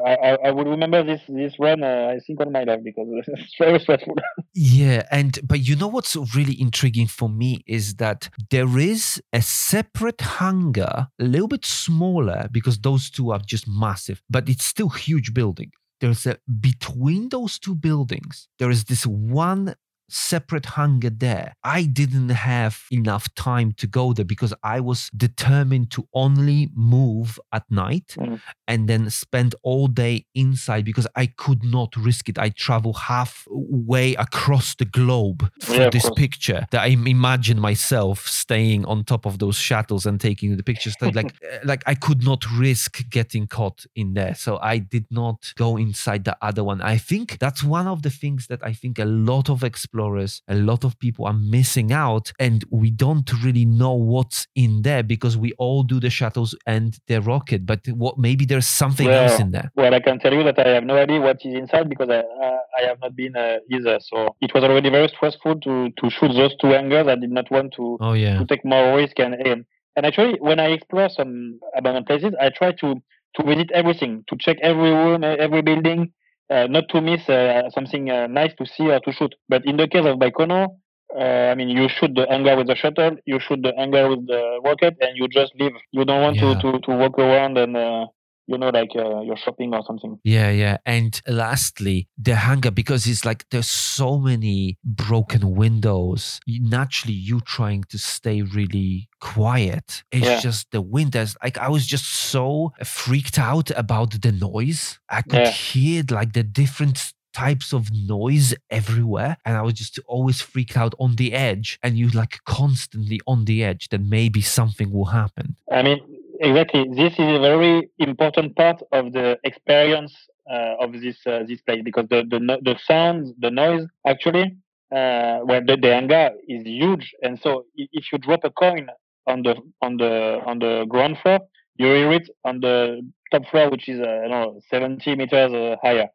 I, I, I would remember this this run uh, I think all my life because [LAUGHS] it's very stressful Yeah, and but you know what's really intriguing for me is that there is a separate hangar, a little bit smaller because those two are just massive, but it's still huge building. There's a between those two buildings, there is this one separate hangar there. I didn't have enough time to go there because I was determined to only move at night Mm. and then spend all day inside because I could not risk it. I travel halfway across the globe for Yeah, this picture that I imagine myself staying on top of those shuttles and taking the pictures. Like, uh, [LAUGHS] like I could not risk getting caught in there, so I did not go inside the other one. I think that's one of the things that I think a lot of explorers, a lot of people are missing out, and we don't really know what's in there because we all do the shuttles and the rocket, but what maybe there's something else in there. Well, I can tell you that I have no idea what is inside because I uh, I have not been uh, either. So it was already very stressful to to shoot those two angles. I did not want to Oh yeah. to take more risk and and, and actually when I explore some abandoned places, I try to to visit everything, to check every room, every building, not to miss uh, something uh, nice to see or to shoot. But in the case of Baikonur, uh, I mean, you shoot the hangar with the shuttle, you shoot the hangar with the rocket, and you just leave. You don't want Yeah. to, to, to walk around and, uh, you know, like uh, you're shopping or something. Yeah, yeah. And lastly, the hunger, because it's like there's so many broken windows. You, naturally, you trying to stay really quiet. It's Yeah. just the windows. Like I was just so freaked out about the noise. I could Yeah. hear like the different types of noise everywhere and i was just always freaked out on the edge and you like constantly on the edge that maybe something will happen I mean, exactly. This is a very important part of the experience uh, of this uh, this place because the the the sound, the noise, actually, uh, well, the, the hangar is huge, and so if you drop a coin on the on the on the ground floor, you hear it on the top floor, which is uh, I don't know 70 meters uh, higher.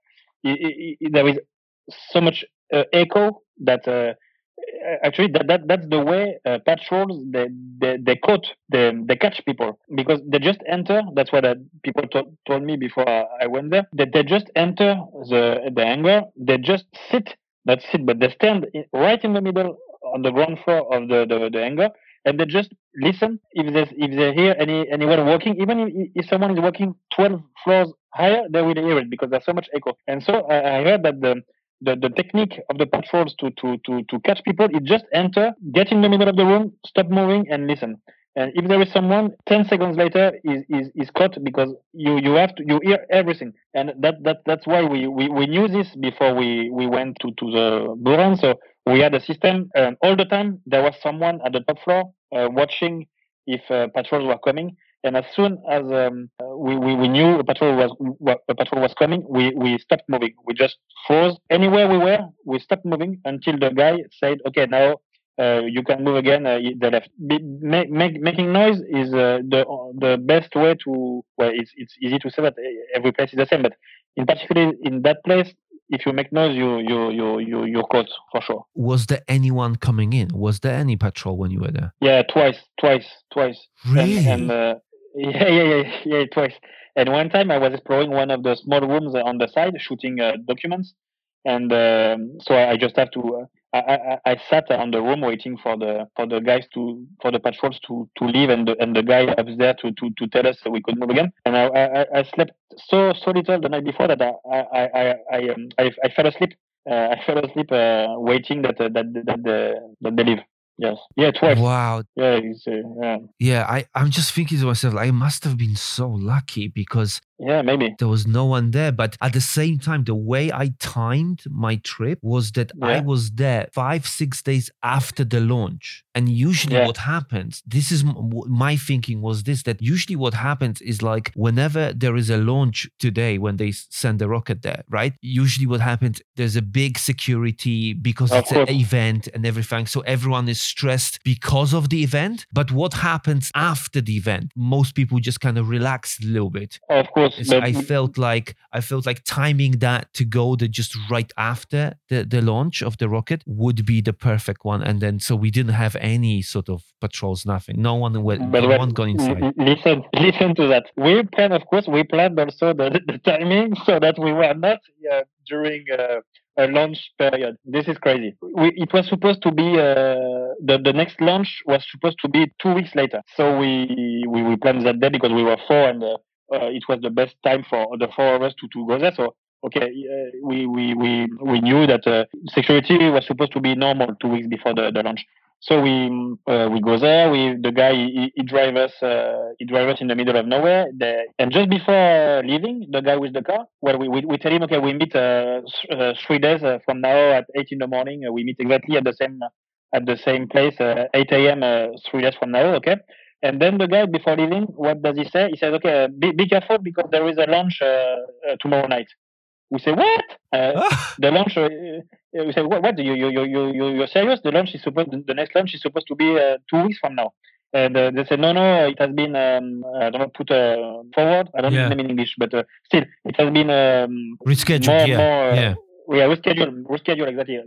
I- I- I- there is so much uh, echo that. Uh, actually that, that that's the way uh, patrols they, they they caught they they catch people. Because they just enter that's what uh, people to- told me before I, I went there that they just enter the the hangar they just sit not sit but they stand right in the middle on the ground floor of the the, the hangar and they just listen. If they if they hear any anyone walking even if, if someone is walking 12 floors higher they will hear it because there's so much echo. And so I, I heard that the the, the technique of the patrols to, to, to, to catch people is just enter, get in the middle of the room, stop moving, and listen. And if there is someone, ten seconds later is, is, is caught because you, you have to you hear everything. And that, that that's why we, we, we knew this before we, we went to, to the Buran. So we had a system and all the time there was someone at the top floor uh, watching if uh, patrols were coming. And as soon as um, we, we, we knew a patrol was a patrol was coming, we, we stopped moving. We just froze anywhere we were. We stopped moving until the guy said, "Okay, now uh, you can move again uh, the left. Be, make, make, making noise is uh, the the best way to. Well, it's it's easy to say that every place is the same, but in particular in that place, if you make noise, you you you you you're caught for sure. Was there anyone coming in? Was there any patrol when you were there? Yeah, twice, twice, twice. Really? And, and uh, yeah, yeah, yeah, yeah, twice. And one time I was exploring one of the small rooms on the side, shooting uh, documents, and um, so I just have to. Uh, I, I, I sat on the room waiting for the for the guys to for the patrols to to leave and the and the guy up there to to, to tell us we could move again. And I, I, I slept so so little the night before that I I I I, um, I, I fell asleep. Uh, I fell asleep uh, waiting uh, that that that, that they leave. Yes. Yeah, twice. Wow. Yeah, uh, yeah. Yeah, I, I'm just thinking to myself, I must have been so lucky because yeah, maybe there was no one there. But at the same time, the way I timed my trip was that yeah. I was there five, six days after the launch. And usually, yeah. what happens, this is my thinking was this that usually what happens is like whenever there is a launch today, when they send the rocket there, right? Usually, what happens, there's a big security because of it's course. an event and everything. So everyone is stressed because of the event. But what happens after the event? Most people just kind of relax a little bit. Of course I felt like I felt like timing that to go the just right after the, the launch of the rocket would be the perfect one. And then so we didn't have any sort of patrols, nothing. No one went but no one got inside. Listen [LAUGHS] listen to that. We planned of course we planned also the, the timing [LAUGHS] so that we were not uh, during uh, a launch period. This is crazy. We, it was supposed to be uh, the the next launch was supposed to be two weeks later. So we we, we planned that day because we were four and uh, uh, it was the best time for the four of us to, to go there. So okay, uh, we, we, we, we knew that uh, security was supposed to be normal two weeks before the, the launch. So we uh, we go there. We the guy he, he drive us uh, he drive us in the middle of nowhere. And just before leaving, the guy with the car, well, we we, we tell him okay, we meet uh, three days from now at eight in the morning. we meet exactly at the same at the same place, 8 a.m. three days from now. Okay. And then the guy, before leaving, what does he say? He says, "Okay, be, be careful because there is a launch uh, uh, tomorrow night." We say, "What? Uh, the launch?" Uh, we say, "What? What? You you you you you're serious? The launch is supposed the next launch is supposed to be uh, two weeks from now." And uh, they said, "No, no, it has been um, I don't know put forward. I don't yeah. know the name in English, but still, it has been um, rescheduled. More, yeah, more, yeah, yeah, rescheduled, rescheduled exactly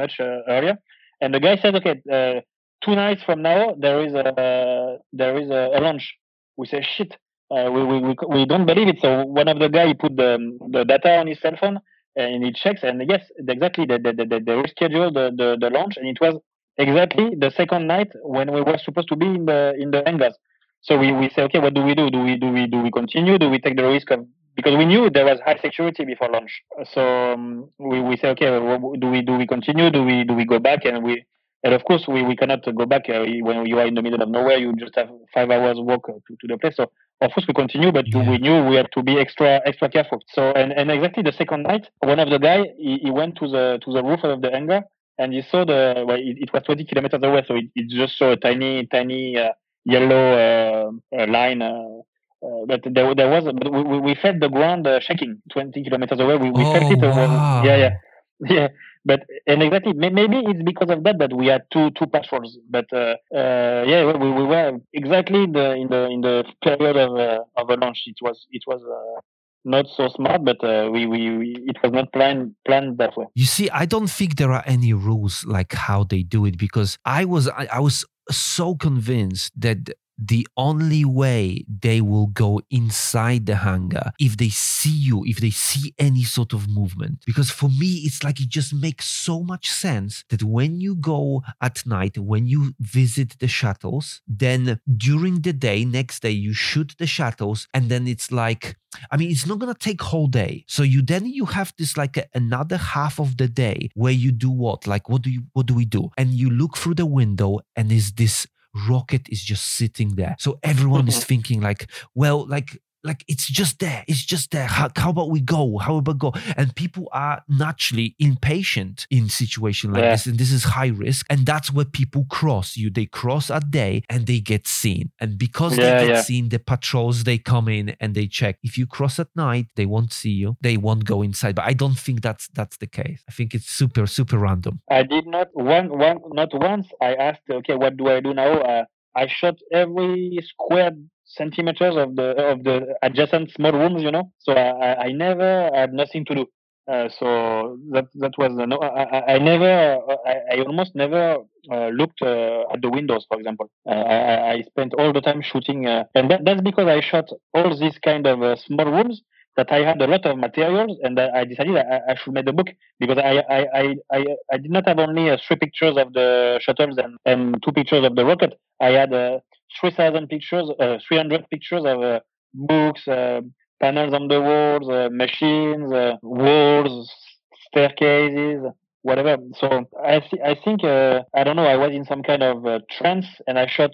much earlier." And the guy says, "Okay." Two nights from now there is a there is a, a launch. We say shit. Uh, we, we, we, we don't believe it. So one of the guy put the the data on his cell phone and he checks and yes, exactly they they, they, they rescheduled the, the, the launch and it was exactly the second night when we were supposed to be in the in the hangars. So we, we say okay, what do we do? Do we do we do we continue? Do we take the risk of because we knew there was high security before launch. So um, we, we say okay, do we do we continue? Do we do we go back and we and of course, we, we cannot go back uh, when you are in the middle of nowhere. You just have five hours walk to, to the place. So of course we continue, but yeah. we knew we had to be extra extra careful. So and, and exactly the second night, one of the guy he, he went to the to the roof of the hangar and he saw the well, it, it was 20 kilometers away, so it, it just saw a tiny tiny uh, yellow uh, line. Uh, uh, but there, there was, but we, we felt the ground uh, shaking 20 kilometers away. We, we oh, felt it. Wow. Yeah, yeah, [LAUGHS] yeah but and exactly maybe it's because of that that we had two two patrols but uh, uh, yeah we, we were exactly in the in the in the period of uh, of a launch. It was it was uh, not so smart but uh, we, we, we it was not planned planned that way. You see i don't think there are any rules like how they do it because i was I, I was so convinced that the only way they will go inside the hangar if they see you, if they see any sort of movement. Because for me, it's like it just makes so much sense that when you go at night, when you visit the shuttles, then during the day, next day, you shoot the shuttles, and then it's like, I mean, it's not gonna take whole day. So you then you have this like a, another half of the day where you do what? Like, what do you what do we do? And you look through the window, and is this rocket is just sitting there. So everyone is mm-hmm. thinking like, well, like like it's just there it's just there. How, how, about we go? How about go? And people are naturally impatient in situation like yeah. this and this is high risk and that's where people cross. You they cross at day and they get seen. And because yeah, they get yeah. seen the patrols they come in and they check. If you cross at night they won't see you. They won't go inside. But i don't think that's that's the case. I think it's super super random. I did not one one not once i asked okay what do i do now? Uh, I shot every square centimeters of the of the adjacent small rooms, you know. So I, I never had nothing to do. Uh, so that that was uh, no, I, I never I, I almost never uh, looked uh, at the windows, for example. Uh, I, I spent all the time shooting, uh, and that, that's because I shot all these kind of small rooms that I had a lot of materials, and I decided I, I should make the book because I I, I, I, I did not have only three pictures of the shuttles and, and two pictures of the rocket. I had 3,000 pictures, uh, 300 pictures of uh, books, uh, panels on the walls, uh, machines, walls, staircases, whatever. So I, th- I think, I don't know, I was in some kind of trance and I shot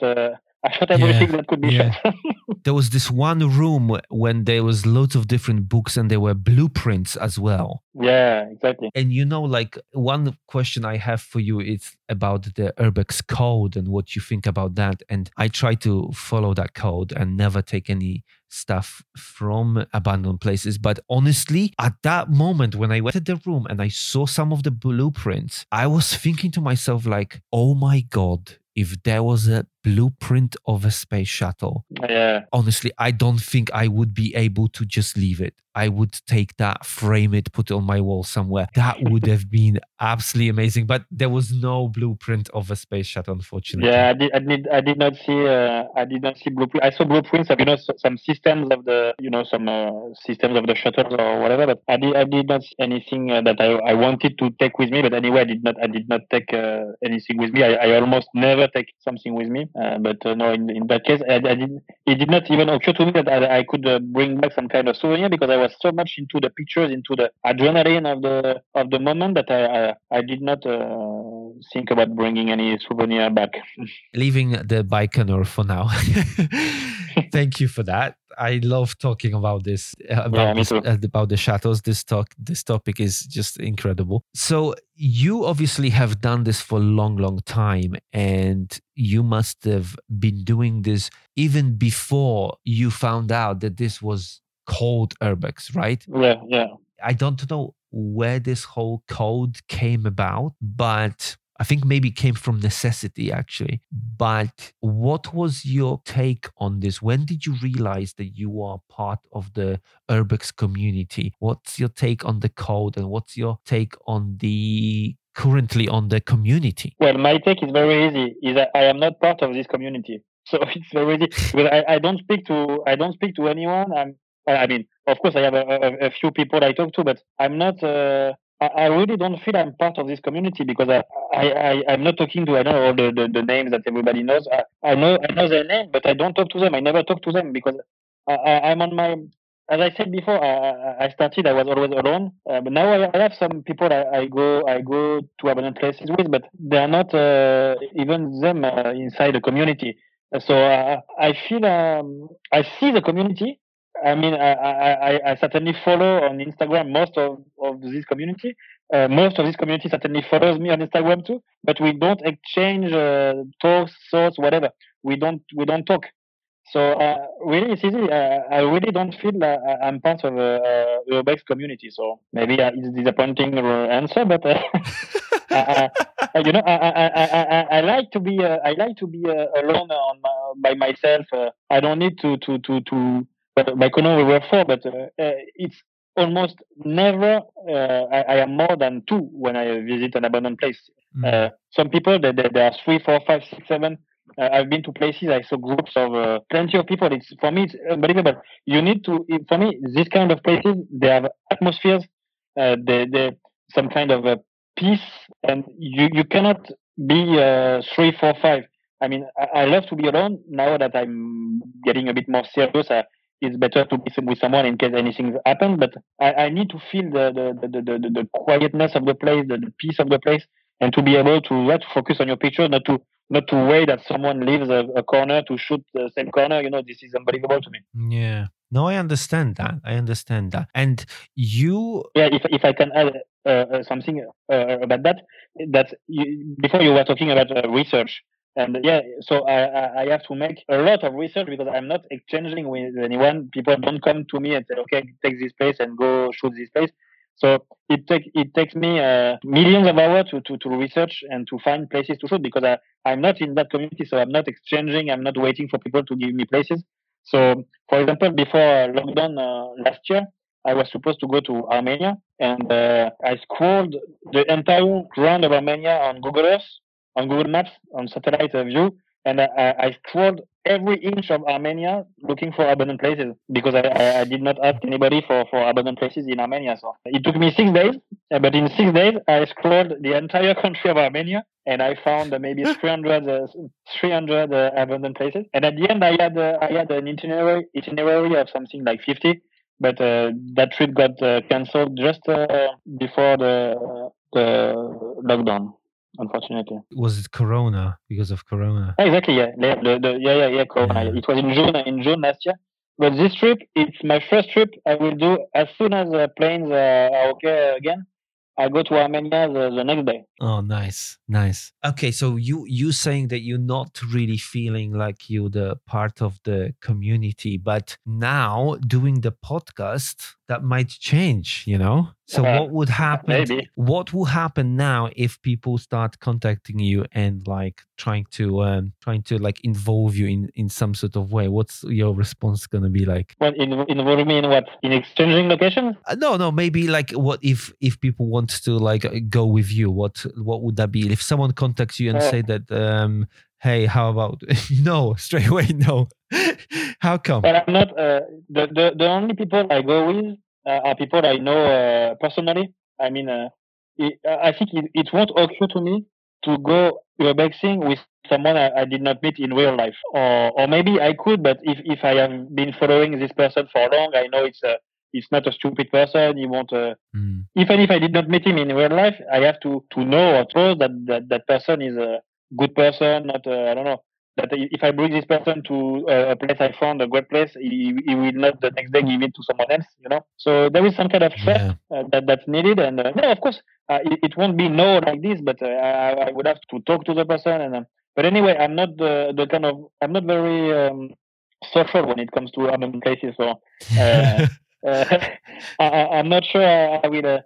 I shot everything yeah, that could be yeah. shot. [LAUGHS] there was this one room when there was loads of different books and there were blueprints as well. Yeah, exactly. And you know, like one question I have for you is about the Urbex code and what you think about that. And I try to follow that code and never take any stuff from abandoned places. But honestly, at that moment when I went to the room and I saw some of the blueprints, I was thinking to myself, like, oh my God, if there was a blueprint of a space shuttle. Yeah. Honestly, I don't think I would be able to just leave it. I would take that, frame it, put it on my wall somewhere. That would have [LAUGHS] been absolutely amazing. But there was no blueprint of a space shuttle, unfortunately. Yeah, I did. I did. I did not see. Uh, I did not see blueprint. I saw blueprints of you know some systems of the you know some uh, systems of the shuttles or whatever. But I did. I did not see anything uh, that I, I wanted to take with me. But anyway, I did not. I did not take uh, anything with me. I, I almost never take something with me. Uh, but uh, no, in, in that case, I, I did, it did not even occur to me that I, I could uh, bring back some kind of souvenir because I was so much into the pictures, into the adrenaline of the of the moment that I I, I did not uh, think about bringing any souvenir back. Leaving the Baikonur for now. [LAUGHS] Thank you for that. I love talking about this uh, about yeah, this, uh, about the shuttles. This talk this topic is just incredible. So you obviously have done this for a long, long time, and you must have been doing this even before you found out that this was called Urbex, right? Yeah, yeah. I don't know where this whole code came about, but I think maybe came from necessity actually. But what was your take on this? When did you realize that you are part of the Urbex community? What's your take on the code and what's your take on the currently on the community? Well, my take is very easy. Is that I am not part of this community. [LAUGHS] So it's very easy because I, I don't speak to I don't speak to anyone. I'm I mean, of course, I have a, a, a few people I talk to, but I'm not. Uh, I, really don't feel I'm part of this community because I, I, I, am not talking to I know all the, the, the, names that everybody knows. I, I know I know their name, but I don't talk to them. I never talk to them because I, am on my as I said before, I, I started. I was always alone, uh, but now I, I, have some people I, I, go I go to abandoned places with, but they are not uh, even them uh, inside the community. So uh, I feel um, I see the community, I mean, I, I, I, certainly follow on Instagram most of, of this community. Uh, most of this community certainly follows me on Instagram too, but we don't exchange uh, talks, thoughts, whatever. We don't we don't talk. So uh, really, it's easy. Uh, I really don't feel I'm part of a, a Urbex community. So maybe uh, it's disappointing answer, but [LAUGHS] uh, you know, I, I, I, I, like to be I like to be alone on by myself. I don't need to to to to but Baikonur we were four, but uh, uh, it's almost never uh, I, I, am more than two when I visit an abandoned place. Mm. some people they, they, they, are three, four, five, six, seven. Uh, I've been to places. I saw groups of uh, plenty of people. It's for me, it's unbelievable. You need to. For me, this kind of places, they have atmospheres. Uh, they, they some kind of a peace, and you you cannot be uh, three, four, five. I mean, I, I, love to be alone. Now that I'm getting a bit more serious, I, it's better to be with someone in case anything happens. But I, I need to feel the the, the, the, the, quietness of the place, the, the peace of the place, and to be able to, yeah, to focus on your picture, not to not to wait that someone leaves a, a, corner to shoot the same corner. You know, this is unbelievable to me. Yeah. No, I understand that. I understand that. And you. Yeah, if if I can add uh, uh something uh, about that, that you, before you were talking about uh, research. And yeah, so I, I have to make a lot of research because I'm not exchanging with anyone. People don't come to me and say, okay, take this place and go shoot this place. So it take it takes me uh, millions of hours to, to, to research and to find places to shoot because I, I'm not in that community, so I'm not exchanging, I'm not waiting for people to give me places. So, for example, before lockdown uh, last year, I was supposed to go to Armenia, and uh, I scrolled the entire ground of Armenia on Google Earth, on Google Maps, on satellite view, and I, I scrolled every inch of Armenia looking for abandoned places because I, I, did not ask anybody for, for abandoned places in Armenia. So it took me six days, uh, but in six days I scrolled the entire [LAUGHS] country of Armenia and I found maybe [LAUGHS] 300, uh, 300 uh, abandoned places. And at the end, I had uh, I had an itinerary itinerary of something like 50, but uh, that trip got uh, cancelled just before the the lockdown unfortunately. Was it Corona because of Corona? Exactly. Yeah. The, the, yeah. Yeah. Yeah. Corona. Yeah. It was in June. In June last year. But this trip, it's my first trip. I will do as soon as the planes uh, are okay again. I go to Armenia the, the next day. Oh, nice, nice. Okay, so you you saying that you're not really feeling like you're the part of the community, but now doing the podcast, that might change. You know, so uh, what would happen? Maybe. What will happen now if people start contacting you and like trying to um, trying to like involve you in in some sort of way? What's your response gonna be like? What in, involve me in what? In exchanging locations? Uh, no, no. Maybe like what if if people want to like go with you? What what would that be? If someone contacts you and oh. say that. um hey, how about [LAUGHS] no straight away? [LAUGHS] No, how come? But I'm not. Uh, the, the the only people I go with uh, are people I know uh, personally. I mean, uh, it, I think it, it won't occur to me to go urbexing with someone I, I, did not meet in real life, or or maybe I could, but if if I have been following this person for long, I know it's a it's not a stupid person. He won't. Uh, mm. Even if I did not meet him in real life, I have to to know or trust that that, that person is a good person. Not uh, I don't know that if I bring this person to a place I found a great place, he, he will not the next day give it to someone else, you know. So there is some kind of trust yeah. uh, that that's needed, and uh, no, of course, uh, it, it, won't be no like this, but uh, I, I, would have to talk to the person, and um, but anyway, I'm not the the kind of I'm not very um, social when it comes to urban places, so uh, [LAUGHS] uh, [LAUGHS] I, am not sure I will.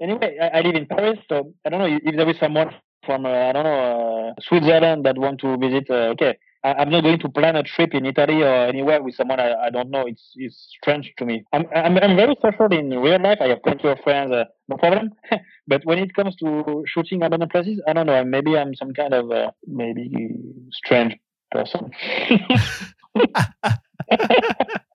Anyway, I, I live in Paris, so I don't know if there is someone from uh, I don't know uh, Switzerland that want to visit. Uh, okay, I, am not going to plan a trip in Italy or anywhere with someone I, I don't know. It's it's strange to me. I'm, I'm I'm very social in real life. I have plenty of friends, uh, no problem. [LAUGHS] but when it comes to shooting abandoned places, I don't know. Maybe I'm some kind of uh, maybe strange person. [LAUGHS] [LAUGHS]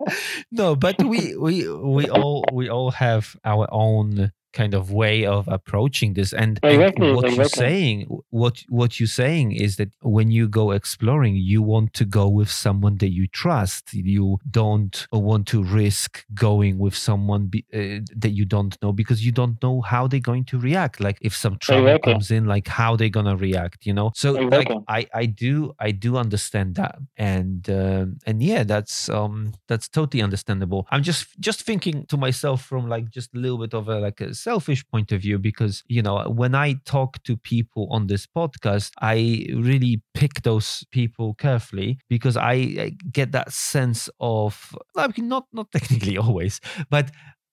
[LAUGHS] no, but we we we all we all have our own kind of way of approaching this. And, exactly, and what exactly. you're saying what what you're saying is that when you go exploring you want to go with someone that you trust. You don't want to risk going with someone be, uh, that you don't know because you don't know how they're going to react. Like if some trouble exactly. comes in like how they're gonna react you know? So like i i do i do understand that. And um, and yeah that's um that's totally understandable. I'm just just thinking to myself from like just a little bit of a like a selfish point of view because you know when i talk to people on this podcast i really pick those people carefully because i, get that sense of like not not [LAUGHS] technically always but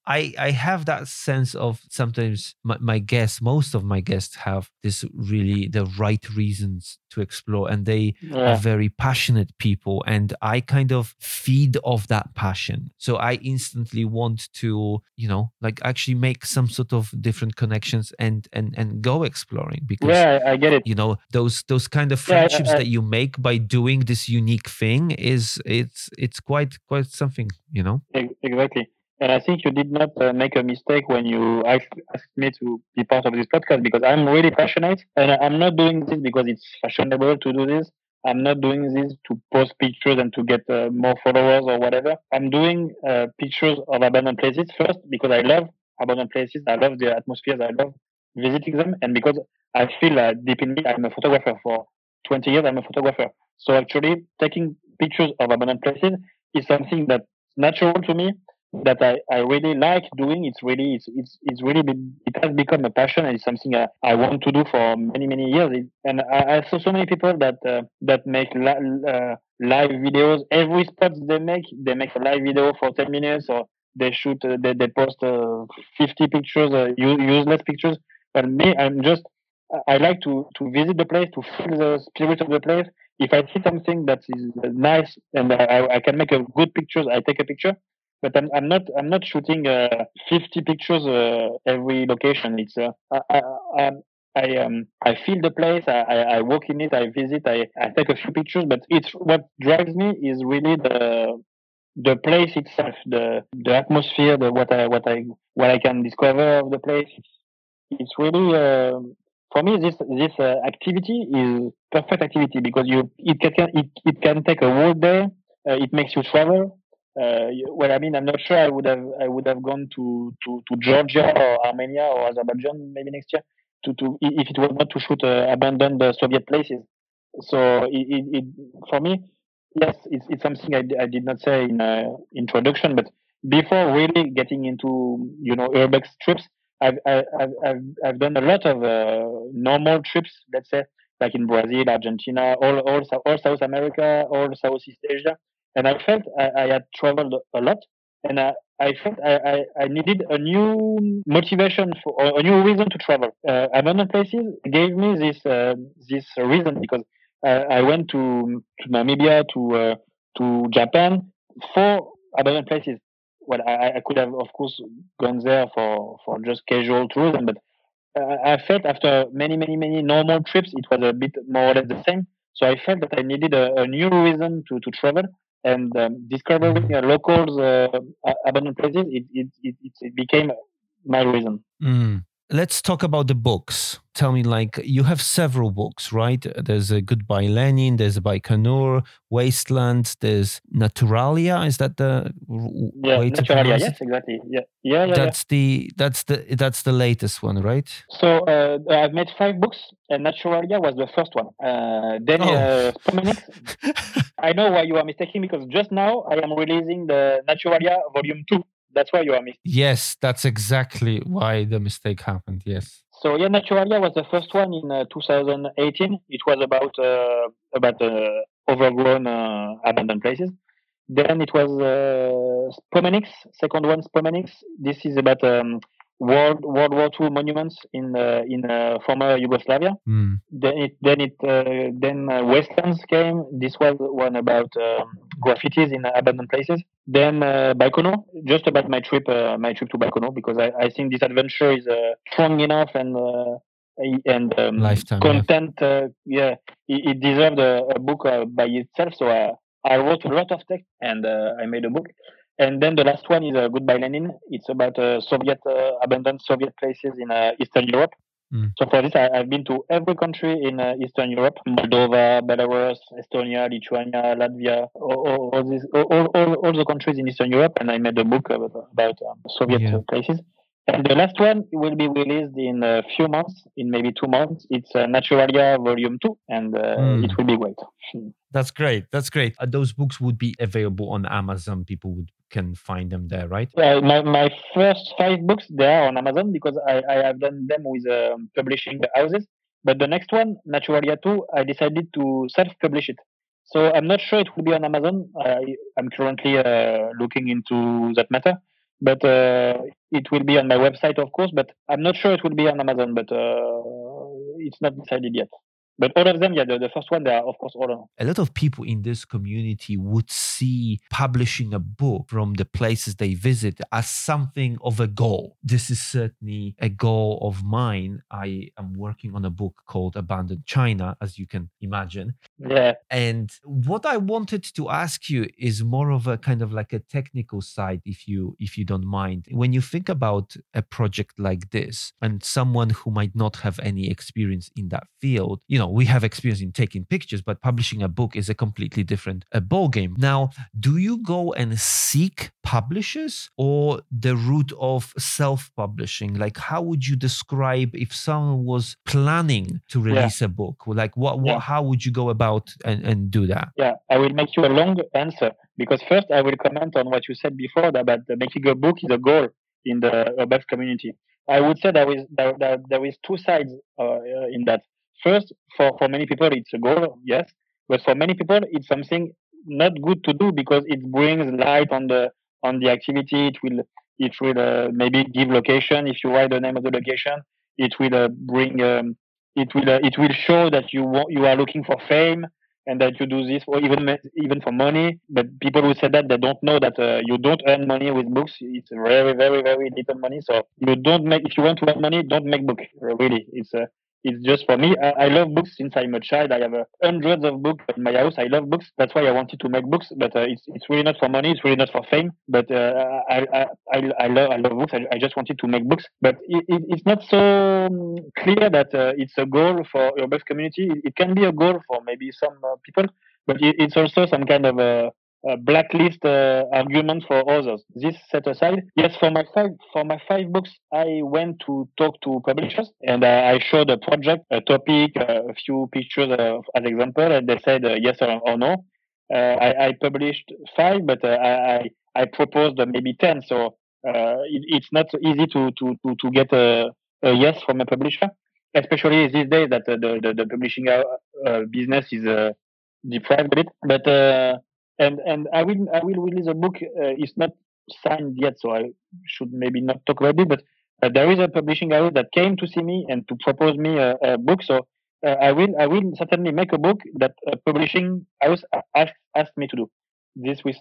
I I have that sense of sometimes my, my guests, most of my guests have this really the right reasons to explore, and they Yeah. are very passionate people, and I kind of feed off that passion. So I instantly want to, you know, like actually make some sort of different connections and and and go exploring because Yeah, I, get it. you know those those kind of Yeah, I- friendships I- that you make by doing this unique thing is it's it's quite quite something you know Exactly. And I think you did not uh, make a mistake when you asked, me to be part of this podcast because I'm really passionate and I'm not doing this because it's fashionable to do this. I'm not doing this to post pictures and to get uh, more followers or whatever. I'm doing uh, pictures of abandoned places first because I love abandoned places. I love the atmospheres. I love visiting them. And because I feel uh, deep in me, I'm a photographer for 20 years. I'm a photographer. So actually taking pictures of abandoned places is something that's natural to me that I, I really like doing. It's really it's it's it's really been, it has become a passion and it's something I, I want to do for many many years. It, and I, I saw so many people that uh, that make li- uh, live videos. Every spot they make, they make a live video for ten minutes or they shoot uh, they they post uh, fifty pictures, uh, useless pictures. But me, I'm just I- like to to visit the place to feel the spirit of the place. If I see something that is nice and I- I can make a good pictures, I take a picture but I'm, I'm not I'm not shooting uh, 50 pictures uh, every location. It's uh, I, I, I, I um I feel the place. I, I, I walk in it. I visit. I, I take a few pictures. But it's what drives me is really the the place itself, the the atmosphere, the what I what I what I can discover of the place. It's it's really uh, for me this this uh, activity is perfect activity because you it can it, it can take a whole day. Uh, it makes you travel uh, well, I mean, I'm not sure I would have I would have gone to, to, to Georgia or Armenia or Azerbaijan maybe next year to, to if it was not to shoot uh, abandoned uh, Soviet places. So it, it, it for me, yes, it's, it's something I, I did not say in uh, introduction, but before really getting into you know urbex trips, I've I- I've I've, I've done a lot of uh, normal trips, let's say like in Brazil, Argentina, all all, all South America, all Southeast Asia and I felt I, I had traveled a lot, and I, I felt I, I, I needed a new motivation for or a new reason to travel. Uh, abandoned places gave me this uh, this reason because uh, I went to to Namibia to uh, to Japan for abandoned places. Well, I, I could have of course gone there for for just casual tourism, but I felt after many many many normal trips it was a bit more or less the same. So I felt that I needed a, a new reason to, to travel and um, discovering uh, locals, uh, abandoned places, it, it, it, it, became my reason. Mm. Let's talk about the books. Tell me, like, you have several books, right? There's a Goodbye Lenin, there's a Baikonur, Wasteland, there's Naturalia. Is that the Yeah, way Naturalia, yes, exactly. Yeah, yeah, yeah. yeah. That's the that's the that's the latest one, right? So uh, I've made five books, and Naturalia was the first one. Uh, then Oh. uh. [LAUGHS] I know why you are mistaken because just now I am releasing the Naturalia Volume Two. That's why you are mistaken. yes, that's exactly why the mistake happened. Yes. So yeah, Naturalia was the first one in uh, 2018. It was about uh, about uh, overgrown uh, abandoned places. Then it was uh, Spomeniks, second one Spomeniks. This is about um, World World War II monuments in uh, in uh, former Yugoslavia. Mm. Then it then it uh, then uh, Wastelands came. This was one about um, graffitis in abandoned places. Then uh, Baikonur, just about my trip uh, my trip to Baikonur because I, I think this adventure is uh, strong enough and uh, and um, Lifetime, yeah. content. Uh, yeah, it, it deserved a, a book uh, by itself. So I, I wrote a lot of text and uh, I made a book. And then the last one is uh, Goodbye Lenin. It's about uh, Soviet uh, abandoned Soviet places in uh, Eastern Europe. Mm. So for this, I, I've been to every country in uh, Eastern Europe: Moldova, Belarus, Estonia, Lithuania, Latvia, all, all, all these, all, the countries in Eastern Europe. And I made a book about, about um, Soviet Yeah. places. And the last one will be released in a few months, in maybe two months. It's uh, Naturalia Volume Two, and uh, Mm. it will be great. That's great. That's great. Uh, those books would be available on Amazon. People would can find them there, right? Uh, my, my first five books they are on Amazon because I, I have done them with um, publishing houses. But the next one, Naturalia 2, I decided to self-publish it. So I'm not sure it will be on Amazon. I, I'm currently uh, looking into that matter. but uh, it will be on my website, of course. But I'm not sure it will be on Amazon, but uh, it's not decided yet. But all of them, yeah, the, the first one, they are of course all of. A lot of people in this community would see publishing a book from the places they visit as something of a goal. This is certainly a goal of mine. I am working on a book called Abandoned China, as you can imagine. Yeah. And what I wanted to ask you is more of a kind of like a technical side, if you if you don't mind. When you think about a project like this and someone who might not have any experience in that field, you know, know we have experience in taking pictures but publishing a book is a completely different a ball game now do you go and seek publishers or the route of self-publishing like how would you describe if someone was planning to release yeah. a book like what, what yeah. how would you go about and, and do that yeah i will make you a long answer because first i will comment on what you said before that about making a book is a goal in the urbex community I would say there is there, there, there is two sides uh, in that. First, for, for many people, it's a goal, yes. But for many people, it's something not good to do because it brings light on the on the activity. It will it will uh, maybe give location if you write the name of the location. It will uh, bring um, it will uh, it will show that you want you are looking for fame and that you do this or even even for money. But people who say that they don't know that uh, you don't earn money with books. It's very very very little money. So you don't make if you want to earn money, don't make book. Really, it's uh, it's just for me. I, I, love books since I'm a child. I have uh, hundreds of books in my house. I love books. That's why I wanted to make books. But uh, it's it's really not for money. It's really not for fame. But uh, I, I, I I love I love books. I, I just wanted to make books. But it, it, it's not so um, clear that uh, it's a goal for your books community. It, it, can be a goal for maybe some uh, people, but it, it's also some kind of a uh, blacklist uh, arguments for others. This set aside. Yes, for my five for my five books, I went to talk to publishers and uh, I showed a project, a topic, a few pictures as example, and they said yes or, or no. I, I, published five, but I, I proposed maybe ten. So it, it's not easy to to to, to get a, a yes from a publisher especially these days that uh, the, the, the publishing uh, uh, business is deprived a bit. But and and I will I will release a book. Uh, it's not signed yet, so I should maybe not talk about it. But uh, there is a publishing house that came to see me and to propose me a, a book. So uh, I will I will certainly make a book that a publishing house asked asked me to do. This will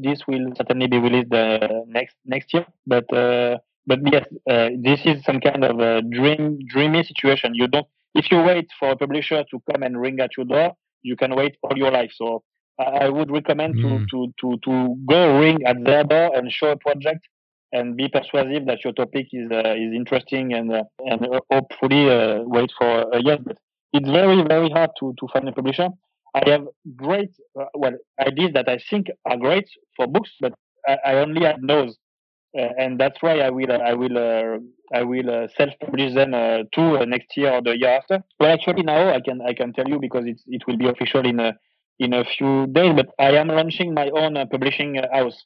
this will certainly be released uh, next next year. But uh, but yes, uh, this is some kind of a dream dreamy situation. You don't if you wait for a publisher to come and ring at your door, you can wait all your life. So I would recommend mm. to, to, to, to go ring at their door and show a project and be persuasive that your topic is uh, is interesting and uh, and hopefully uh, wait for a yes. But it's very very hard to, to find a publisher. I have great uh, well ideas that I think are great for books, but I, I only have those, uh, and that's why I will I will uh, I will self publish them too next year or the year after. Well, actually now I can I can tell you because it's it will be official in in a few days, but I am launching my own uh, publishing uh, house.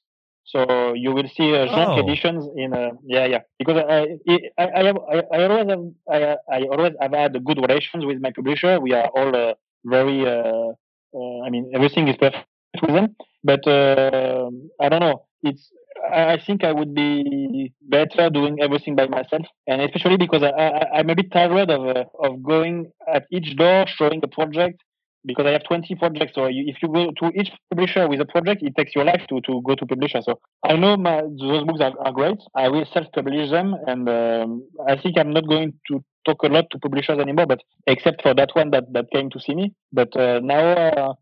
So you will see uh, oh. editions in uh, yeah yeah because I I, I, have, I, I always have I, I always have had good relations with my publisher. We are all uh, very uh, uh, I mean everything is perfect with them. But I don't know. It's I think I would be better doing everything by myself, and especially because I, I I'm a bit tired of uh, of going at each door showing the project because I have 20 projects. So if you go to each publisher with a project, it takes your life to, to go to publisher. So I know my, those books are, are great. I will self-publish them, and um, I think I'm not going to talk a lot to publishers anymore, but except for that one that, that came to see me. But uh, now uh,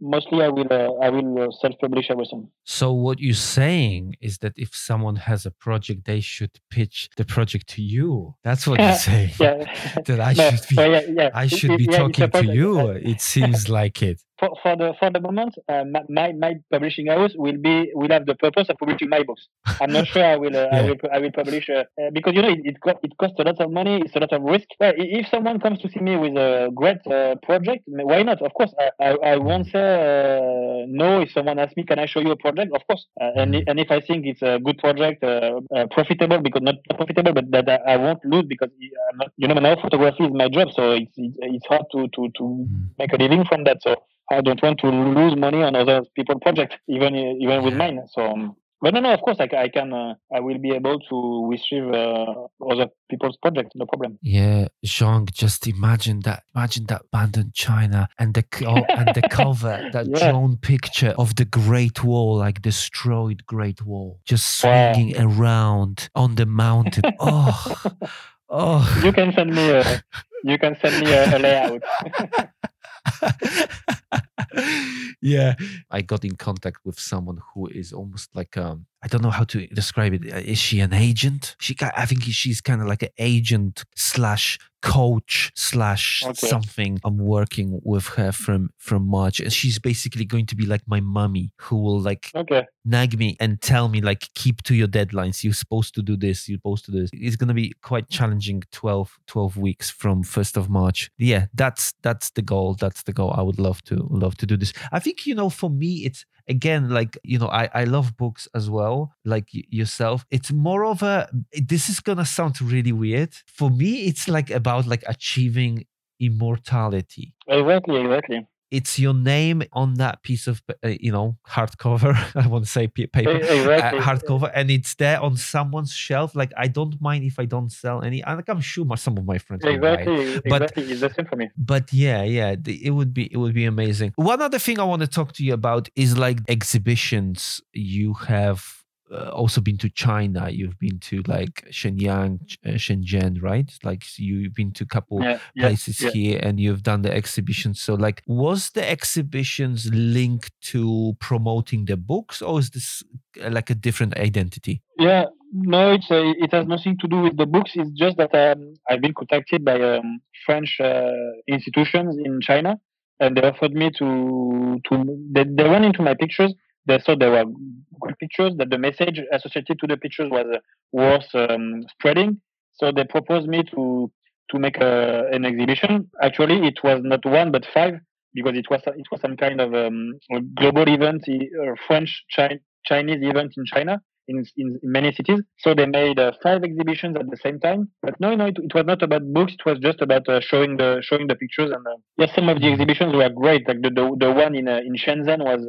mostly I will uh, I will uh, self-publish everything. So what you're saying is that if someone has a project, they should pitch the project to you. That's what you're [LAUGHS] saying. yeah. [LAUGHS] that I [LAUGHS] no, should be yeah, yeah. I should be talking to you. it seems like it for, for the for the moment, uh, my my publishing house will be will have the purpose of publishing my books. I'm not sure I will uh, yeah. I will I will publish uh, uh because you know it it, co- it, costs a lot of money. It's a lot of risk. if someone comes to see me with a great uh, project, why not? Of course, I I, I won't say uh, no if someone asks me, can I show you a project? Of course, and and if I think it's a good project, profitable because not profitable, but that I, I won't lose because not, you know now photography is my job, so it's it's hard to to to mm. make a living from that. So I don't want to lose money on other people's projects, even even with mine. So um, but no, no, of course, I, I can, uh, I will be able to receive uh, other people's projects, no problem. Yeah, Jean, just imagine that, imagine that band in China and the oh, [LAUGHS] and the cover, that Yeah. drawn picture of the Great Wall, like destroyed Great Wall, just swinging around on the mountain. [LAUGHS] Oh, oh. You can send me a, you can send me a, a layout. [LAUGHS] [LAUGHS] yeah. I got in contact with someone who is almost like um i don't know how to describe it. Uh, she an agent? She i think she's kind of like an agent slash coach slash Okay. something. I'm working with her from from march. And she's basically going to be like my mummy who will like Okay. nag me and tell me like keep to your deadlines. You're supposed to do this. You're supposed to do this. It's going to be quite challenging 12 12 weeks from 1st of march. Yeah that's that's the goal. That's the goal. I would love to love to do this. I think you know for me it's again like you know i i love books as well like yourself it's more of a this is gonna sound really weird for me it's like about like achieving immortality Exactly. Exactly. it's your name on that piece of uh, you know hardcover [LAUGHS] i want to say pa- paper Exactly. uh, hardcover and it's there on someone's shelf like i don't mind if i don't sell any like i'm sure my, some of my friends will buy. Exactly. But- exactly. It's the same for me. but yeah yeah it would be it would be amazing one other thing i want to talk to you about is like exhibitions you have uh, also been to china you've been to like shenyang uh, shenzhen right like you've been to a couple Yeah. Yeah. places yeah. here and you've done the exhibitions so like was the exhibitions linked to promoting the books or is this uh, like a different identity Yeah, no, it's it has nothing to do with the books. It's just that um, I've been contacted by um, French uh, institutions in China, and they offered me to to they, they went into my pictures. They saw they were good pictures. That the message associated to the pictures was uh, worth um, spreading. So they proposed me to to make a, an exhibition. Actually, it was not one but five because it was it was some kind of um, global event, uh, French Chi- Chinese event in China in, in many cities. So they made uh, five exhibitions at the same time. But no, no, it, it was not about books. It was just about uh, showing the showing the pictures. And uh, yes, some of the exhibitions were great. Like the the, the one in uh, in Shenzhen was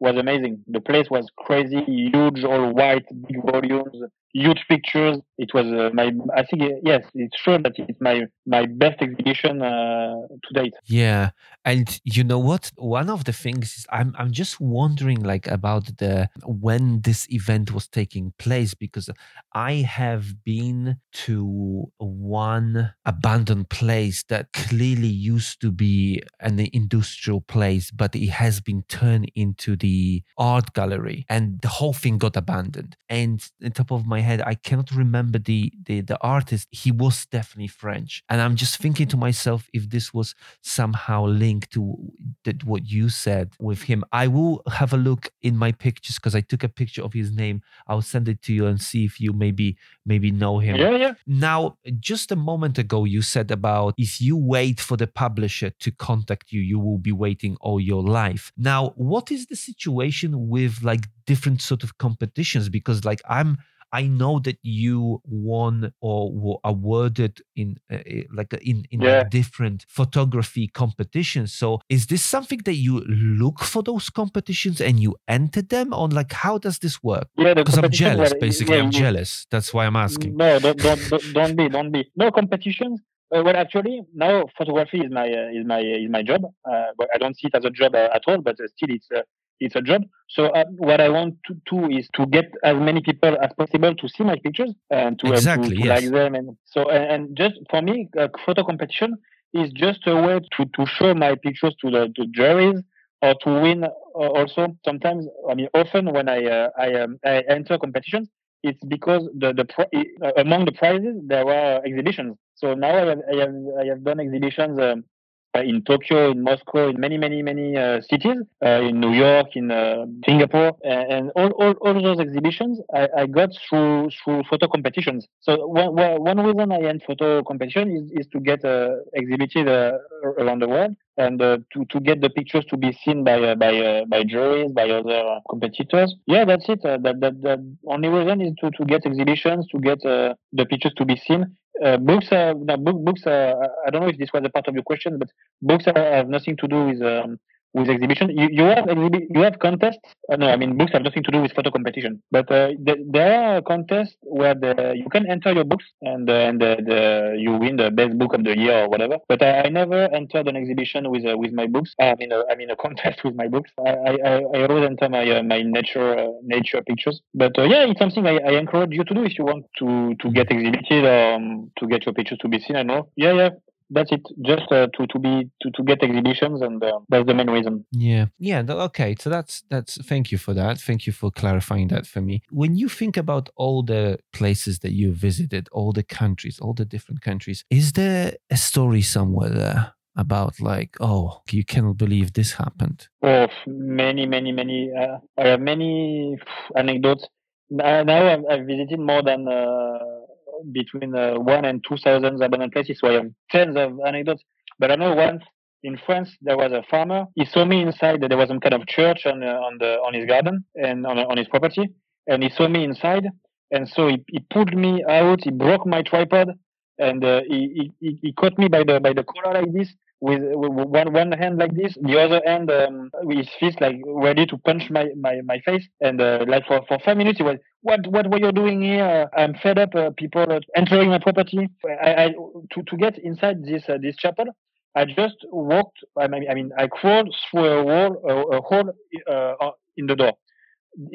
was amazing. The place was crazy, huge, all white, big volumes, huge pictures. It was uh, my I think uh, yes, it's sure that it's my my best exhibition uh, to date. Yeah, and you know what? One of the things is I'm I'm just wondering like about the when this event was taking place because I have been to one abandoned place that clearly used to be an industrial place, but it has been turned into the art gallery, and the whole thing got abandoned. And on top of my head, I cannot remember the the the artist. He was definitely French, and I'm just thinking to mm-hmm. myself if this was somehow linked to that what you said with him. I will have a look in my pictures because I took a picture of his name. I'll send it to you and see if you maybe maybe know him. Yeah, yeah. Now, just a moment ago, you said about if you wait for the publisher to contact you, you will be waiting all your life. Now, what is the situation with like different sort of competitions? Because like I'm. I know that you won or were awarded in uh, uh, like uh, in in Yeah. like different photography competitions. So is this something that you look for those competitions and you enter them on? Like how does this work? Yeah, Because I'm jealous. Basically, yeah, I'm jealous. That's why I'm asking. No, don't don't don't, be don't be. No competitions. Uh, well, actually, now photography is my uh, is my is my job. Uh, but I don't see it as a job uh, at all. But uh, still, it's it's a job. So uh, what I want to do is to get as many people as possible to see my pictures and to, uh, to- to, yes. like them. And so and, just for me, uh, photo competition is just a way to to show my pictures to the to juries or to win. Uh, also, sometimes I mean, often when I uh, I um, I enter competitions it's because the the uh, among the prizes there were exhibitions. So now I have I have, I have done exhibitions um, in Tokyo, in Moscow, in many many many uh, cities, uh, in New York, in uh, Singapore, and, all, all, all those exhibitions I, I got through through photo competitions. So one one reason I enter photo competition is, is to get uh, exhibited uh, around the world and uh, to to get the pictures to be seen by uh, by uh, by juries, by other uh, competitors. Yeah, that's it. Uh, that, that that only reason is to to get exhibitions, to get uh, the pictures to be seen. Uh, books, no, book, books. Uh, I don't know if this was a part of your question, but books uh, have nothing to do with um, with exhibition. You, you have exhibi- you have contests. Uh, no, I mean books have nothing to do with photo competition. But uh, th- there are contests where the, you can enter your books and uh, and the, the, you win the best book of the year or whatever. But I, never entered an exhibition with uh, with my books. I mean I mean a [LAUGHS] contest with my books. I I, I always enter my uh, my nature uh, nature pictures. But yeah, it's something I, I encourage you to do if you want to to get exhibited um, to get your pictures to be seen. I know. Yeah, yeah that's it. Just uh, to to be to, to get exhibitions and uh, that's the main reason. Yeah. Yeah okay. So that's that's thank you for that. Thank you for clarifying that for me. When you think about all the places that you visited all the countries all the different countries is there a story somewhere there about like oh you cannot believe this happened? Oh many many many uh, i have many anecdotes. Now I've, I've visited more than uh, between uh, one and two thousand abandoned places. So I have tens of anecdotes. But I know once in France there was a farmer. He saw me inside. There was some kind of church on uh, on the on his garden and on on his property, and he saw me inside. And so he, he pulled me out. He broke my tripod, and uh, he, he he caught me by the by the collar like this, with, one one hand like this, the other hand um, with his fist like ready to punch my my, my face. And uh, like for, for five minutes, he was, "What what were you doing here? I'm fed up. Uh, people entering my property. I, I to to get inside this uh, this chapel." I just walked. I mean, I mean, I crawled through a wall, a, a hole uh, in the door.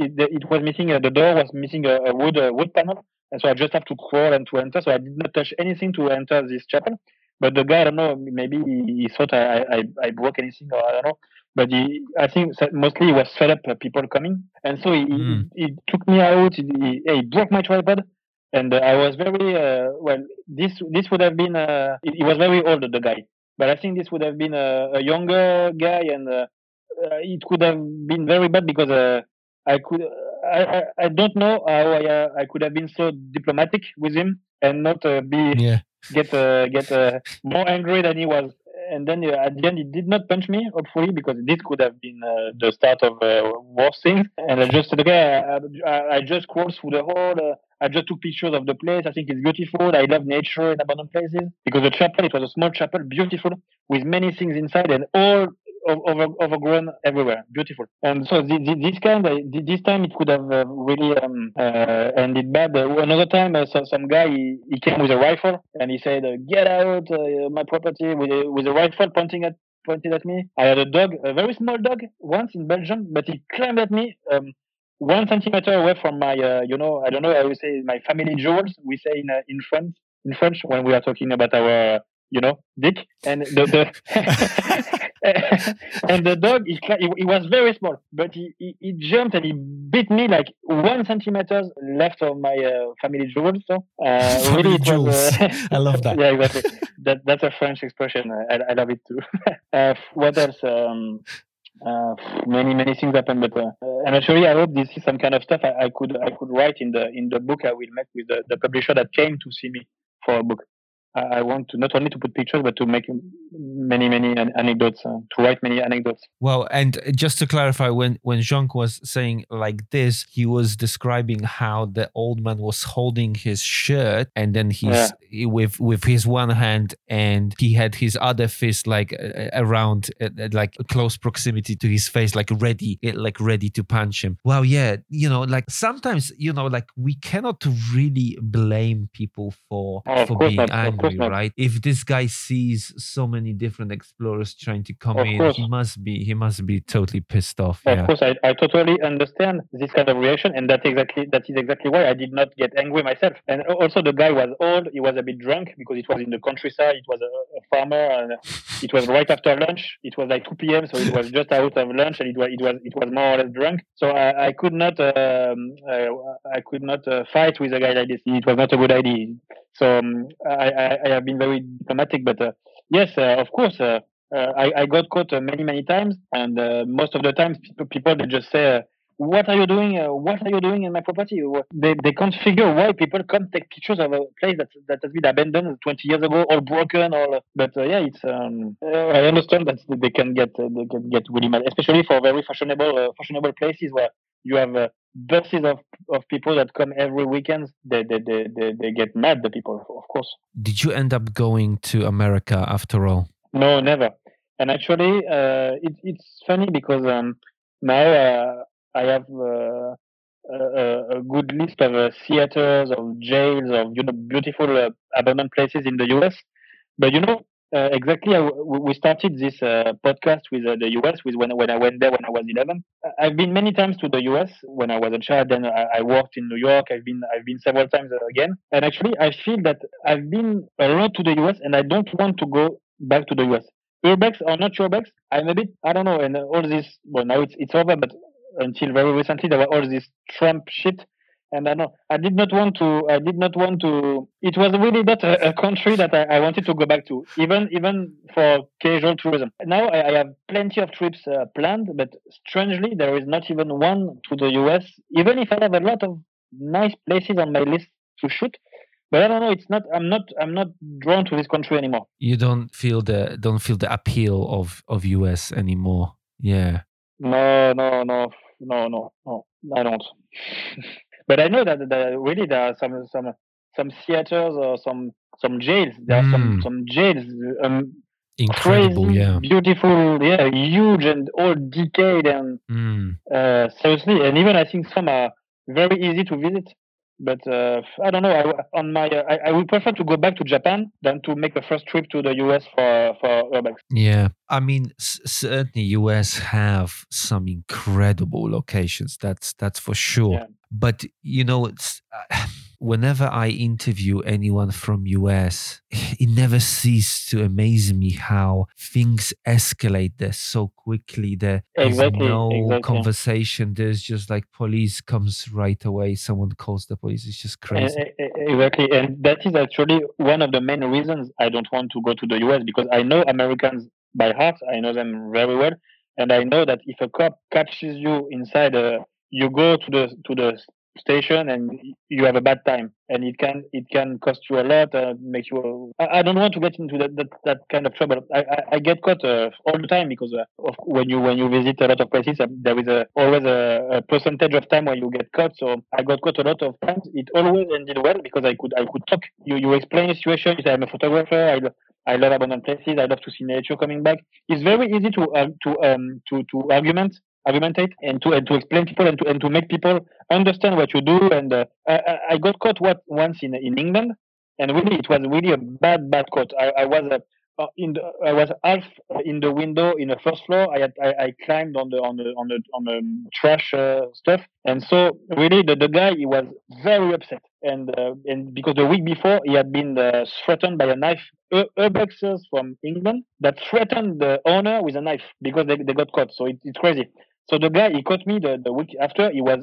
It, it was missing. Uh, the door was missing a, a wood uh, wood panel, and so I just have to crawl and to enter. So I did not touch anything to enter this chapel. But the guy, I don't know, maybe he, he thought I, I, I broke anything or I don't know. But he, I think mostly he was fed up people coming. And so he, mm. he, he, took me out. He, he broke my tripod. And uh, I was very, uh, well, this, this would have been, uh, he was very old, the guy. But I think this would have been a, a younger guy and uh, uh, it could have been very bad because uh, I could, I, I, I don't know how I, uh, I could have been so diplomatic with him and not uh, be yeah get uh, get uh, more angry than he was. And then uh, at the end, he did not punch me, hopefully, because this could have been uh, the start of uh, worse things. And I just said, okay, I, I, I just crawled through the hole. Uh, I just took pictures of the place. I think it's beautiful. I love nature and abandoned places because the chapel, it was a small chapel, beautiful, with many things inside and all over, overgrown everywhere. Beautiful. And so this, this kind, this time it could have uh, really um, uh, ended bad. Uh, another time, uh, so, some guy he, he, came with a rifle and he said, uh, "Get out uh, my property!" with a, with a rifle pointing at pointed at me. I had a dog, a very small dog, once in Belgium, but he climbed at me. Um, one centimeter away from my, you know, I don't know, I would say my family jewels. We say in in France, in French when we are talking about our you know, dick. And the, the [LAUGHS] [LAUGHS] [LAUGHS] and the dog, he, he, was very small, but he, he, he, jumped and he bit me like one centimeter left of my uh, family jewels. So uh, [LAUGHS] really, it was, uh, [LAUGHS] I love that. yeah, exactly. that that's a French expression. I, I love it too. Uh, what else? Um, uh, many many things happen, but uh, and actually I hope this is some kind of stuff I, I, could I could write in the in the book I will make with the, the publisher that came to see me for a book. I want to not only to put pictures, but to make many, many anecdotes, uh, to write many anecdotes. Well, and just to clarify, when when Jean was saying like this, he was describing how the old man was holding his shirt, and then he's yeah. with with his one hand, and he had his other fist like uh, around, uh, like close proximity to his face, like ready, like ready to punch him. Well, yeah, you know, like sometimes, you know, like we cannot really blame people for oh, for being not. Right? If this guy sees so many different explorers trying to come of in, course. he must be he must be totally pissed off. Of yeah. course, I, I totally understand this kind of reaction, and that exactly that is exactly why I did not get angry myself. And also, the guy was old; he was a bit drunk because it was in the countryside. It was a, a farmer, and it was right after lunch. It was like 2 p.m., so it was just out of lunch, and it was it was it was more or less drunk. So I, I could not um, uh, I could not uh, fight with a guy like this. It was not a good idea. So um, I, I, I, have been very diplomatic, but uh, yes, uh, of course, uh, uh I, I, got caught uh, many, many times, and uh, most of the times people, people they just say, "What are you doing? what are you doing in my property?" They, they can't figure why people come take pictures of a place that that has been abandoned 20 years ago, all broken, all. But yeah, it's um, I understand that they can get they can get really mad, especially for very fashionable fashionable places where you have uh, buses of, of people that come every weekend. They, they, they, they, they get mad, the people, of course. Did you end up going to America after all? No, never. And actually, uh, it, it's funny because um, now uh, I have uh, a, a, good list of uh, theaters, of jails, of you know beautiful uh, abandoned places in the U.S. But you know, uh, exactly, we started this uh, podcast with uh, the US. With when when I went there when I was 11. I've been many times to the US when I was a child. Then I, I worked in New York. I've been I've been several times again. And actually, I feel that I've been a lot to the US, and I don't want to go back to the US. Urbex or not urbex, I'm a bit I don't know. And all this well now it's it's over, but until very recently there were all this Trump shit and I know I did not want to. I did not want to. It was really not a, a country that I, I, wanted to go back to, even even for casual tourism. Now I, I have plenty of trips uh, planned, but strangely there is not even one to the US. Even if I have a lot of nice places on my list to shoot, but I don't know. It's not. I'm not. I'm not drawn to this country anymore. You don't feel the don't feel the appeal of of US anymore. Yeah. No, no, no, no, no, no. I don't. [LAUGHS] But I know that, that really there are some some some theaters or some some jails. There are some hmm. some jails. Um, Incredible, crazy, yeah. Beautiful, yeah, huge and all decayed and mm. uh, seriously, and even I think some are very easy to visit. But uh, I don't know. I, on my, uh, I, I would prefer to go back to Japan than to make the first trip to the US for for urbex. Yeah, I mean, certainly US have some incredible locations. That's that's for sure. Yeah. But you know, it's. Uh, whenever I interview anyone from US, it never ceases to amaze me how things escalate there so quickly. There is exactly, no exactly. conversation. There's just like police comes right away. Someone calls the police. It's just eh, crazy. Eh, eh, exactly, and that is actually one of the main reasons I don't want to go to the US because I know Americans by heart. I know them very well, and I know that if a cop catches you inside a you go to the to the station and you have a bad time. And it can it can cost you a lot uh, make you I, I, don't want to get into that that, that kind of trouble. I i, I get caught uh, all the time because uh, of when you when you visit a lot of places uh, there is a always a, a, percentage of time where you get caught. So i got caught a lot of times. It always ended well because i could i could talk. You you explain the situation. You say i'm a photographer. I I love abandoned places. I love to see nature coming back. It's very easy to uh, to um to to argument argumentate and to and to explain people and to and to make people understand what you do. And uh, I, I got caught what once in in England, and really it was really a bad bad caught. I, I was a uh, in the, I was half in the window in the first floor. I had I, I climbed on the on the on the on the trash uh, stuff, and so really the, the guy he was very upset, and uh, and because the week before he had been uh, threatened by a knife. Urbexers from England that threatened the owner with a knife because they, they got caught. So it, it's crazy. So the guy he caught me the, the week after. He was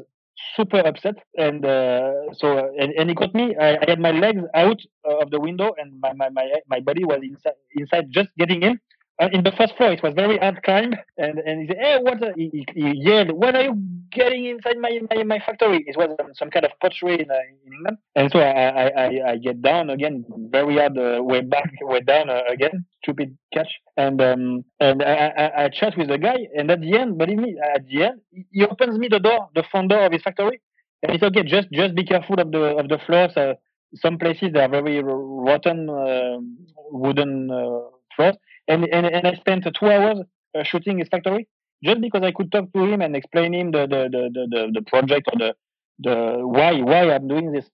super upset, and uh, so and, and he caught me. I, I, had my legs out of the window, and my my my, my body was inside inside just getting in in the first floor. It was very hard climb, and and he said, "Hey, what?" He, he, yelled, "What are you getting inside my my, my factory?" It was um, some kind of pottery in, uh, in England, and so I, I I, I get down again, very hard uh, way back, way down uh, again, stupid catch, and um and I, I, I chat with the guy, and at the end, believe me, at the end, he opens me the door, the front door of his factory, and it's okay. Just just be careful of the of the floors. Uh, some places they are very rotten uh, wooden uh, floors and and, and I spent two hours uh, shooting his factory just because I could talk to him and explain him the the the the, the project or the the why why I'm doing this.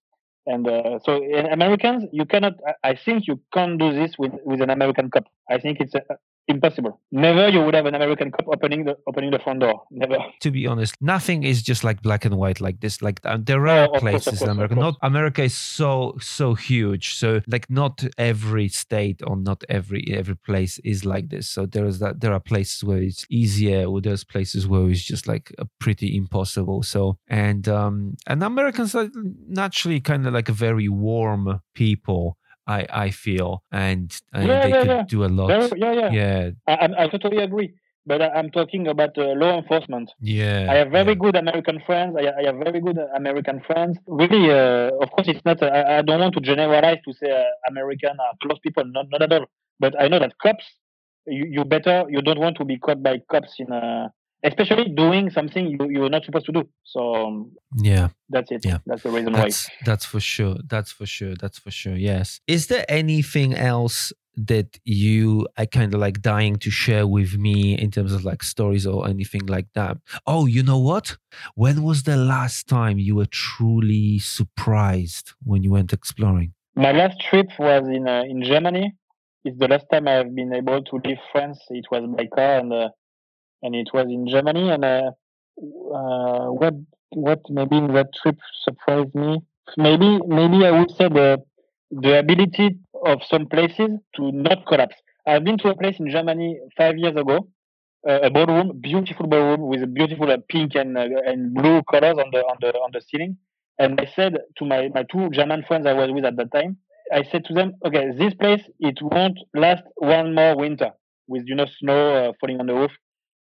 And uh, so in Americans, you cannot. I think you can't do this with with an American cop. I think it's a, impossible. Never you would have an American cop opening the opening the front door. Never. To be honest, nothing is just like black and white like this. Like uh, there are no, places course, in America. Not America is so so huge. So like not every state or not every every place is like this. So there is that there are places where it's easier. Or there's places where it's just like pretty impossible. So and um and Americans are naturally kind of like a very warm people I I feel, and, and yeah, they yeah, could yeah. do a lot. Yeah, yeah, yeah. I, I totally agree. But I, am talking about uh, law enforcement. Yeah, I have very good American friends. I, I, have very good American friends. Really, uh, of course, it's not. Uh, I, I, don't want to generalize to say uh, American are close people. Not not at all. But I know that cops, you, you better you don't want to be caught by cops in a especially doing something you you're not supposed to do. So um, Yeah. that's it. Yeah. That's the reason That's that's for sure. That's for sure. That's for sure. Yes. Is there anything else that you are kind of like dying to share with me in terms of like stories or anything like that? Oh, you know what? When was the last time you were truly surprised when you went exploring? My last trip was in uh, in Germany. It's the last time I've been able to leave France. It was by car and uh, and it was in Germany. And uh, uh, what what maybe in that trip surprised me? Maybe maybe I would say the the ability of some places to not collapse. I've been to a place in Germany five years ago, uh, a ballroom, beautiful ballroom with a beautiful uh, pink and uh, and blue colors on the on the on the ceiling. And I said to my my two German friends I was with at that time, I said to them, okay, this place it won't last one more winter with you know snow uh, falling on the roof.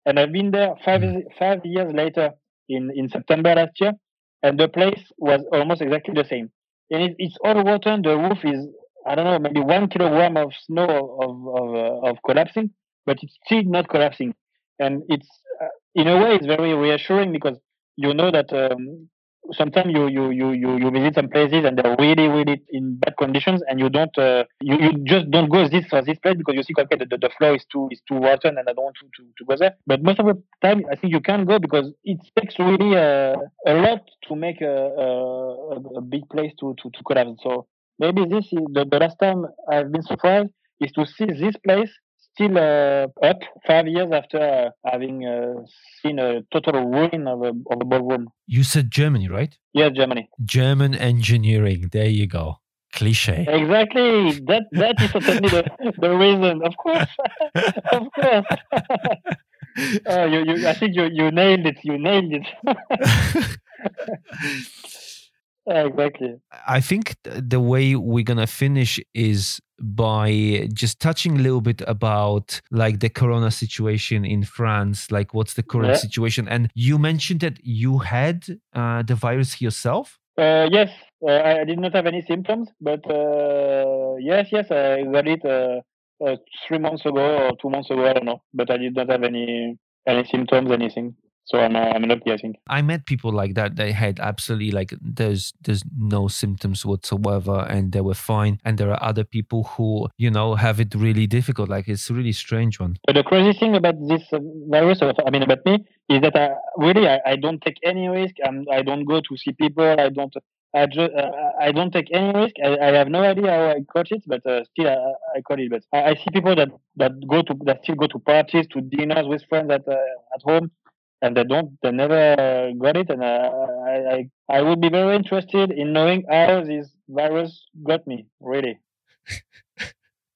And I've been there five five years later in in September last year, and the place was almost exactly the same. And it, it's all rotten. The roof is I don't know maybe one kilogram of snow of of uh, of collapsing, but it's still not collapsing. And it's uh, in a way it's very reassuring because you know that um, sometimes you, you you you you visit some places and they're really really in bad conditions and you don't uh, you, you just don't go this or this place because you see okay the, the, the floor is too is too rotten and I don't want to, to, to go there. But most of the time I think you can go because it takes really uh, a lot to make a, a, a big place to, to, to collapse. So maybe this is the, the last time I've been surprised is to see this place still uh, up five years after uh, having uh, seen a total ruin of a, of a ballroom. You said Germany, right? Yes, Germany. German engineering. There you go. Cliche. Exactly. That that is certainly the, [LAUGHS] the reason. Of course, [LAUGHS] of course. [LAUGHS] oh, you, you, I think you, you nailed it. You nailed it. exactly. I think th- the way we're gonna finish is by just touching a little bit about like the corona situation in France, like what's the current Yeah. situation. And you mentioned that you had uh, the virus yourself. Uh, yes, uh, I, did not have any symptoms, but uh, yes, yes, I got it uh, uh, three months ago or two months ago. I don't know, but I did not have any any symptoms, anything. So I'm uh, I'm lucky, I think. I met people like that. They had absolutely like there's there's no symptoms whatsoever, and they were fine. And there are other people who you know have it really difficult. Like it's a really strange one. But the crazy thing about this uh, virus, I mean about me, is that I, really I, I don't take any risk. I'm, I don't go to see people. I don't. I just uh, I don't take any risk. I, I have no idea how I got it, but uh, still I, I got it. But I, I see people that, that go to that still go to parties, to dinners with friends at uh, at home, and they don't they never got it. And I, I I would be very interested in knowing how this virus got me. Really.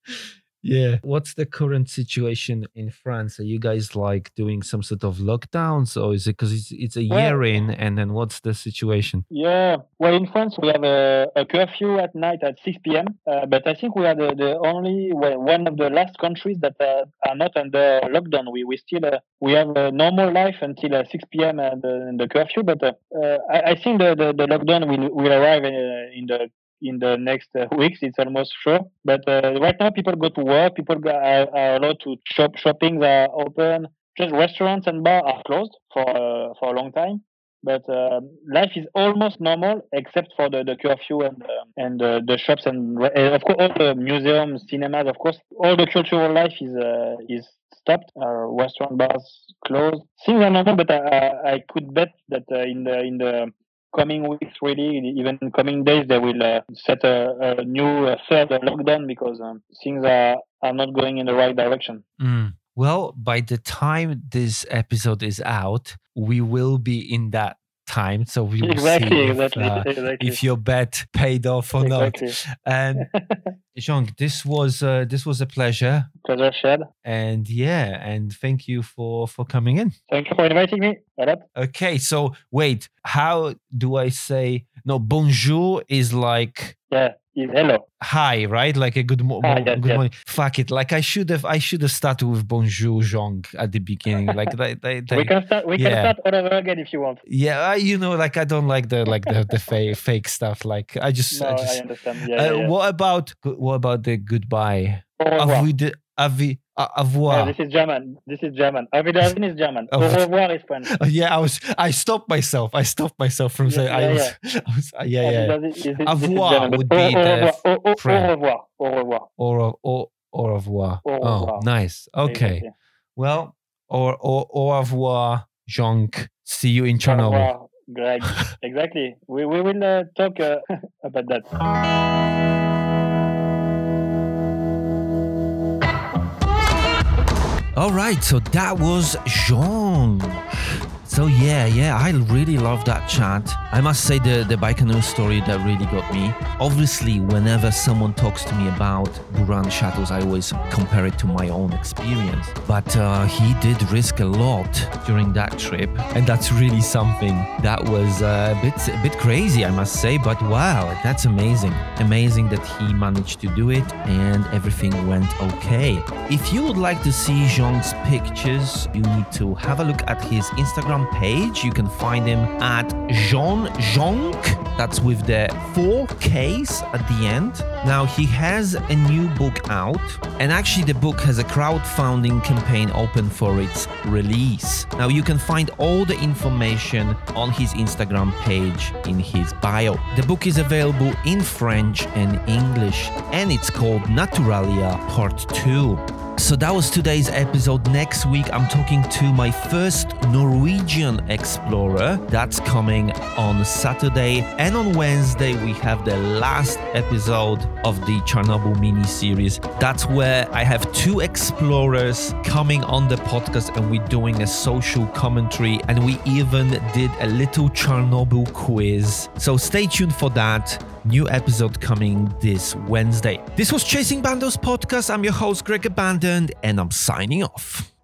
[LAUGHS] Yeah. What's the current situation in France? Are you guys like doing some sort of lockdowns, or is it because it's it's a Well- year in, and then what's the situation? Yeah, well, in France we have a, a curfew at night at 6 p.m. Uh, but I think we are the, the only well, one of the last countries that uh, are not under lockdown. We we still uh, we have a normal life until uh, 6 p.m. Uh, the, the curfew. But uh, uh, I, I think the, the, the lockdown will will arrive uh, in the in the next uh, weeks. It's almost sure. But uh, right now people go to work. People are, are allowed to shop. Shoppings are open. Just restaurants and bars are closed for uh, for a long time but uh, life is almost normal except for the, the curfew and uh, and uh, the shops and, and of course all the museums, cinemas. Of course, all the cultural life is is stopped. Uh, restaurant bars closed. Things are normal, but I, I, could bet that in the in the coming weeks, really, even coming days, they will uh, set a, a new uh, third lockdown because um, things are are not going in the right direction. Mm. Well, by the time this episode is out, we will be in that time, so we will Exactly, see if, exactly, uh, exactly. if your bet paid off or not. And [LAUGHS] Jean, this was uh, this was a pleasure, Pleasure shared. and yeah, and thank you for for coming in. Thank you for inviting me. Okay, so wait, how do I say no? Bonjour is like Yeah, hello. hi, right? Like a good, mo- Ah, yes, good yes. morning. Fuck it. Like I should have, I should have started with bonjour, Jean, at the beginning. Like they, they, they we can start. We can start all over again if you want. yeah, I- you know, like I don't like the like the the fake [LAUGHS] fake stuff. Like I just, No, I I, understand. Yeah, uh, yeah, yeah. What about what about the goodbye? Have we, have we, au revoir. Yeah, this is German. This is German. Wiedersehen is German. Au Au revoir is French. Uh, yeah, I was. I stopped myself. I stopped myself from Yeah, saying. I yeah, was. I was yeah, [LAUGHS] Auf yeah. Wiedersehen is- is- Au revoir would be au the. Au- au- French. Au revoir. Au revoir. Au, au, au revoir. Au Oh, nice. Okay. Exactly. Well, au, au, au revoir, Jean. See you in Au Chernobyl. revoir, Greg. exactly. We, we will uh, talk uh, [LAUGHS] about that. All right, so that was Jean. So yeah, yeah, I really love that chat. I must say the the Baikonur story that really got me. Obviously, whenever someone talks to me about Buran shuttles, I always compare it to my own experience. But uh, he did risk a lot during that trip, and that's really something that was uh, a bit a bit crazy, I must say. But wow, that's amazing! Amazing that he managed to do it, and everything went okay. If you would like to see Jean's pictures, you need to have a look at his Instagram page. You can find him at Jean Jonk. That's with the four Ks at the end. Now he has a new book out, and actually the book has a crowdfunding campaign open for its release. Now you can find all the information on his Instagram page in his bio. The book is available in French and English, and it's called Naturalia Part 2. So that was today's episode. Next week, I'm talking to my first Norwegian explorer. That's coming on Saturday. And on Wednesday, we have the last episode of the Chernobyl mini series. That's where I have two explorers coming on the podcast and we're doing a social commentary. And we even did a little Chernobyl quiz. So stay tuned for that. New episode coming this Wednesday. This was Chasing Bandos podcast. I'm your host, Greg Abandoned, and I'm signing off.